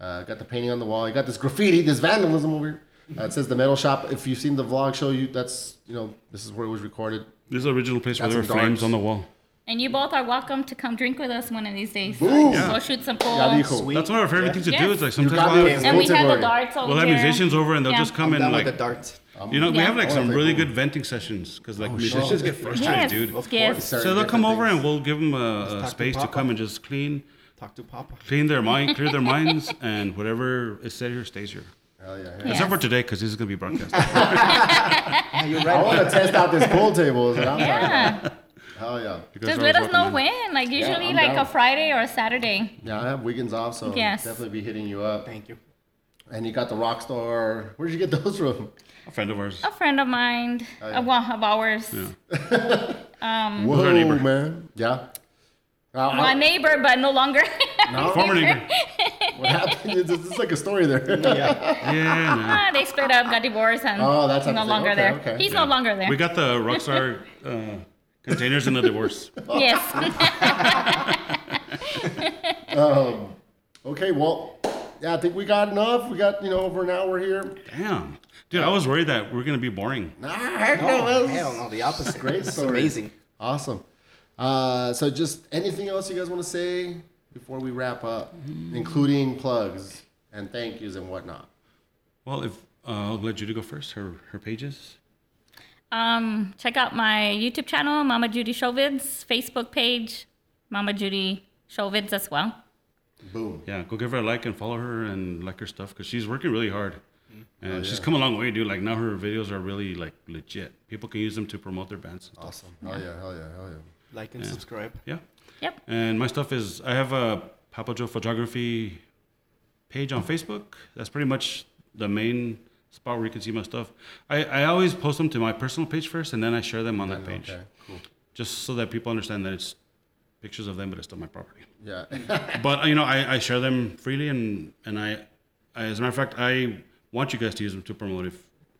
Uh, got the painting on the wall. You got this graffiti, this vandalism over here. Uh, it says the metal shop. If you've seen the vlog show, you that's you know this is where it was recorded. This is the original place where there were some flames on the wall. And you both are welcome to come drink with us one of these days. Boom. Yeah. Go shoot some pool. Ya. Sweet. That's one of our favorite Yeah. things to Yes. do. It's like sometimes we'll have, And we have the darts over we'll have here. musicians over and they'll Yeah. just come I'm and like the darts. You know, we have like I some really pool. good venting sessions because like Oh, musicians shit. get frustrated, Yes, dude. Of yes. course. So they'll come over things. and we'll give them a, a space to Papa. come and just clean, Talk to Papa. clean their mind, clear their minds, and whatever is said here stays here. Hell yeah. Yeah. Except for today because this is gonna be broadcast. Yeah, you're I want to test out this pool table. is what I'm talking Yeah. about. Hell yeah. You Just let us know in. when. Like usually I'm like down. a Friday or a Saturday. Yeah, I have weekends off, so Yes. definitely be hitting you up. Thank you. And you got the Rockstar. Where'd you get those from? A friend of ours. A friend of mine, Oh, yeah. a one of ours. Whoa, Who's our neighbor? man. Yeah. Uh, My neighbor, but no longer. No? Former neighbor. what happened? It's, it's like a story there. Yeah. Yeah, Ah, they split up, got divorced, and Oh, that's no longer okay, there. okay. He's Yeah. no longer there. We got the Rockstar uh, containers in the divorce. yes. um, okay, well, yeah, I think we got enough. We got, you know, over an hour here. Damn. Dude, I was worried that we are gonna be boring. Nah, heck no, Oh, that's hell no, the opposite. Great It's story. amazing. Awesome. Uh, so, just anything else you guys want to say before we wrap up, including plugs and thank yous and whatnot? Well, if uh, I'll let Judy go first. Her her pages. Um, check out my YouTube channel, Mama Judy Showvids, Facebook page, Mama Judy Showvids as well. Boom. Yeah, go give her a like and follow her and like her stuff because she's working really hard. Mm-hmm. And Oh, she's come a long way, dude. Like now her videos are really like legit. People can use them to promote their bands. and stuff. Awesome. Hell yeah, hell yeah, hell yeah. Like and subscribe. Yeah. Yep. And my stuff is I have a Papa Joe photography page on Facebook. That's pretty much the main spot where you can see my stuff. I, I always post them to my personal page first and then I share them on that page. Okay, cool. Just so that people understand that it's pictures of them but it's still my property. Yeah. But you know, I, I share them freely and, and I, I as a matter of fact I want you guys to use them to promote if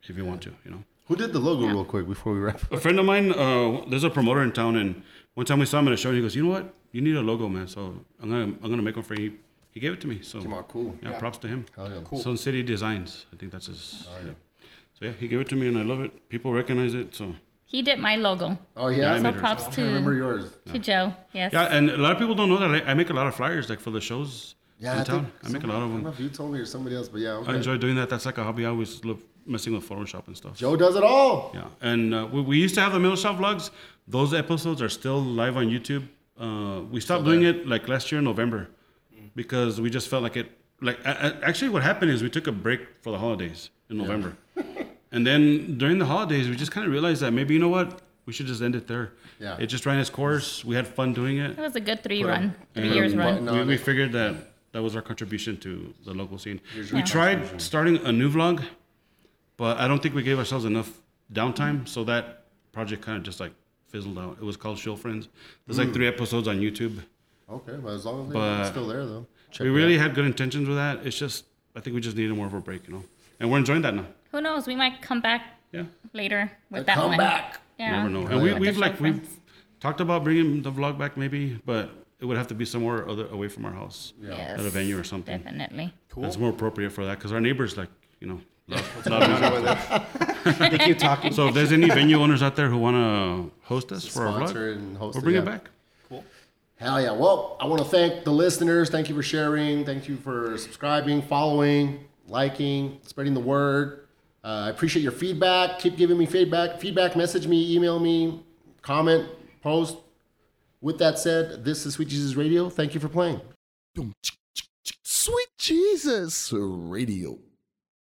if you want to, you know. Who did the logo real quick before we wrap A friend of mine, uh, there's a promoter in town, and one time we saw him at a show, and he goes, "You know what? You need a logo, man. So I'm gonna I'm gonna make one for you." He gave it to me. So Come on, cool. yeah, props to him. Hell yeah. Cool. Sun City Designs, I think that's his. Oh, yeah. So yeah, he gave it to me, and I love it. People recognize it. So He did my logo. Oh Yeah, yeah. So her. props I remember yours. to Joe. Yes. yeah, and a lot of people don't know that I, I make a lot of flyers like for the shows Yeah, in I town. I make a lot of I don't know them. if you told me or somebody else, but yeah. Okay. I enjoy doing that. That's like a hobby. I always love messing with Photoshop and stuff. Joe does it all. Yeah, and uh, we, we used to have the Metal Shop vlogs. Those episodes are still live on YouTube. Uh, we stopped doing it like last year in November because we just felt like it. Like a- a- actually, what happened is we took a break for the holidays in November, and then during the holidays we just kind of realized that maybe you know what we should just end it there. Yeah. it just ran its course. We had fun doing it. It was a good three Put a- run, three years button run. on We, we figured that that was our contribution to the local scene. We tried starting a new vlog, but I don't think we gave ourselves enough downtime, so that project kind of just like fizzled out. It was called Shill Friends. There's like three episodes on YouTube. Okay, but as long as But- they're still there though. Check we really out. had good intentions with that. It's just I think we just needed more of a break, you know. And we're enjoying that now. Who knows? We might come back Yeah, later with A that one. comeback. you Yeah. never know. And we, yeah. we've like Shill we've talked about bringing the vlog back maybe, but it would have to be somewhere other away from our house, Yes, at a venue or something. Definitely. Cool. That's more appropriate for that because our neighbors like you know love, love music. they keep talking. So if there's any venue owners out there who want to host us for a Sponsor vlog, and host we'll bring it yeah. back. Hell yeah. Well, I want to thank the listeners. Thank you for sharing. Thank you for subscribing, following, liking, spreading the word. Uh, I appreciate your feedback. Keep giving me feedback. Feedback, message me, email me, comment, post. With that said, this is Sweet Jesus Radio. Thank you for playing. Sweet Jesus Radio.